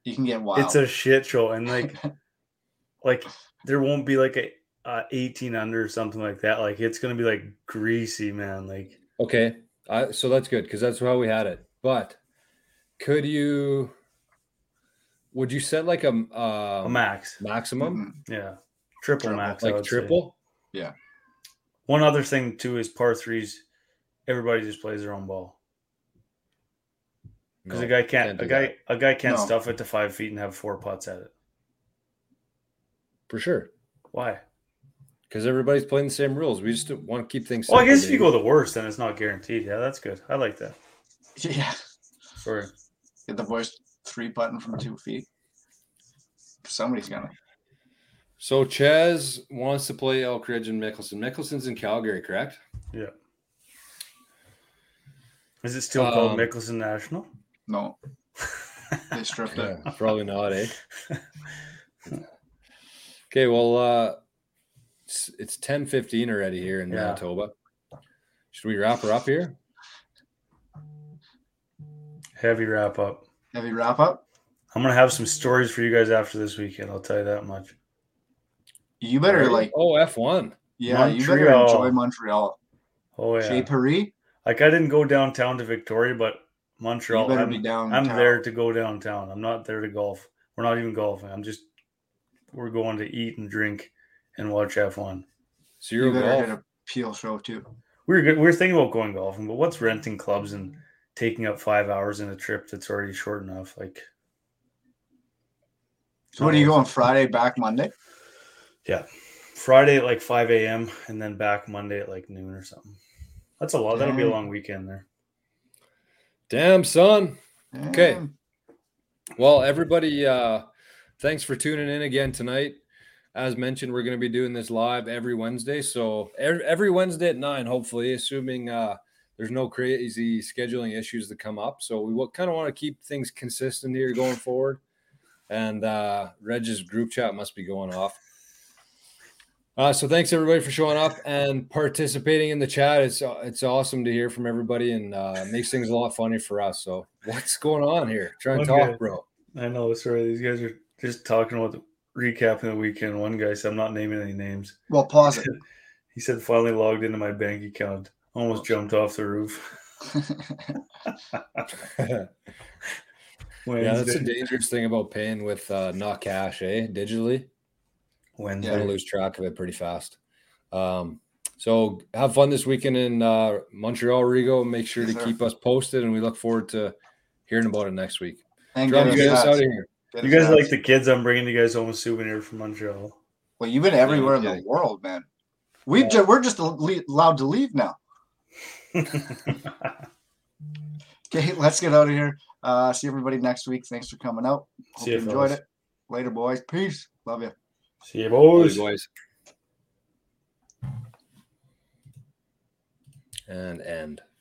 You can get wild.
it's a shit show and like like there won't be like a uh, 18 under or something like that. Like it's gonna be like greasy, man. Like
Okay, I, so that's good because that's how we had it. But could you? Would you set like a, um,
a max.
maximum,
Mhm.
Yeah. Triple,
Triple.
max.
Like
would say.
triple?
One other thing too is par threes. Everybody just plays their own ball because
No,
a guy can't,
do
a guy
that.
a guy can't
No.
stuff it to five feet and have four putts at it.
for sure.
Why?
because everybody's playing the same rules. We just want to keep things.
Well, I guess if you
baby.
go the worst, then it's not guaranteed. Yeah, that's good. I like that.
Yeah.
Sorry.
Get the voice three button from two feet. Somebody's gonna.
So Ches wants to play Elk Ridge and Mickelson. Mickelson's in Calgary, correct?
Yeah. Is it still called
Um,
Mickelson National?
No, they stripped it.
Yeah, probably not, eh? okay, well, uh, it's, it's 10 15 already here in
Yeah.
Manitoba. Should we wrap her up here?
Heavy wrap up.
Heavy wrap up.
I'm gonna have some stories for you guys after this weekend. I'll tell you that much.
You better like,
oh, F1.
yeah, you better enjoy Montreal.
Oh
Chez
yeah.
Paris,
Like I didn't go downtown to Victoria, but
you
Montreal.
better
I'm,
be down.
I'm there to go downtown. I'm not there to golf. We're not even golfing. I'm just we're going to eat and drink and watch F1.
So
You
you're
better
golf.
hit a peel show too.
We We're good. We We're thinking about going golfing, but what's renting clubs and taking up five hours in a trip that's already short enough? Like,
So what are you oh. going Friday back Monday?
Yeah, Friday at like 5 a.m. and then back Monday at like noon or something. That's a lot. That'll be a long weekend there.
Damn, son. Okay. Well, everybody, uh, thanks for tuning in again tonight. As mentioned, we're going to be doing this live every Wednesday. So every, Wednesday at nine, hopefully, assuming uh, there's no crazy scheduling issues that come up. So we will kind of want to keep things consistent here going forward. And uh, Reg's group chat must be going off. Uh, so thanks everybody for showing up and participating in the chat. It's it's awesome to hear from everybody and uh, makes things a lot funny for us. So what's going on here? Try and
Okay.
talk, bro.
I know. Sorry, these guys are just talking about the recapping the weekend. One guy said, I'm not naming any names.
Well, pause it.
He said, finally logged into my bank account. Almost jumped off the roof.
yeah, that's a dangerous thing about paying with uh, not cash, eh? Digitally,
Wednesday.
you're gonna lose track of it pretty fast. Um, so have fun this weekend in uh, Montreal, Rigo. Make sure
Yes,
to
sir.
keep us posted, and we look forward to hearing about it next week.
and
Drum,
get
get
us
us out of here.
Get
You guys
hats.
like the kids? I'm bringing you guys home a souvenir from Montreal.
Well, you've been everywhere in
kidding.
the world, man. We've ju- we're just allowed to leave now. Okay, let's get out of here. Uh, see everybody next week. Thanks for coming out. Hope
See
you
ya,
enjoyed
fellas.
it. Later, boys. Peace. Love you.
See you,
Love
boys.
you, boys. And end.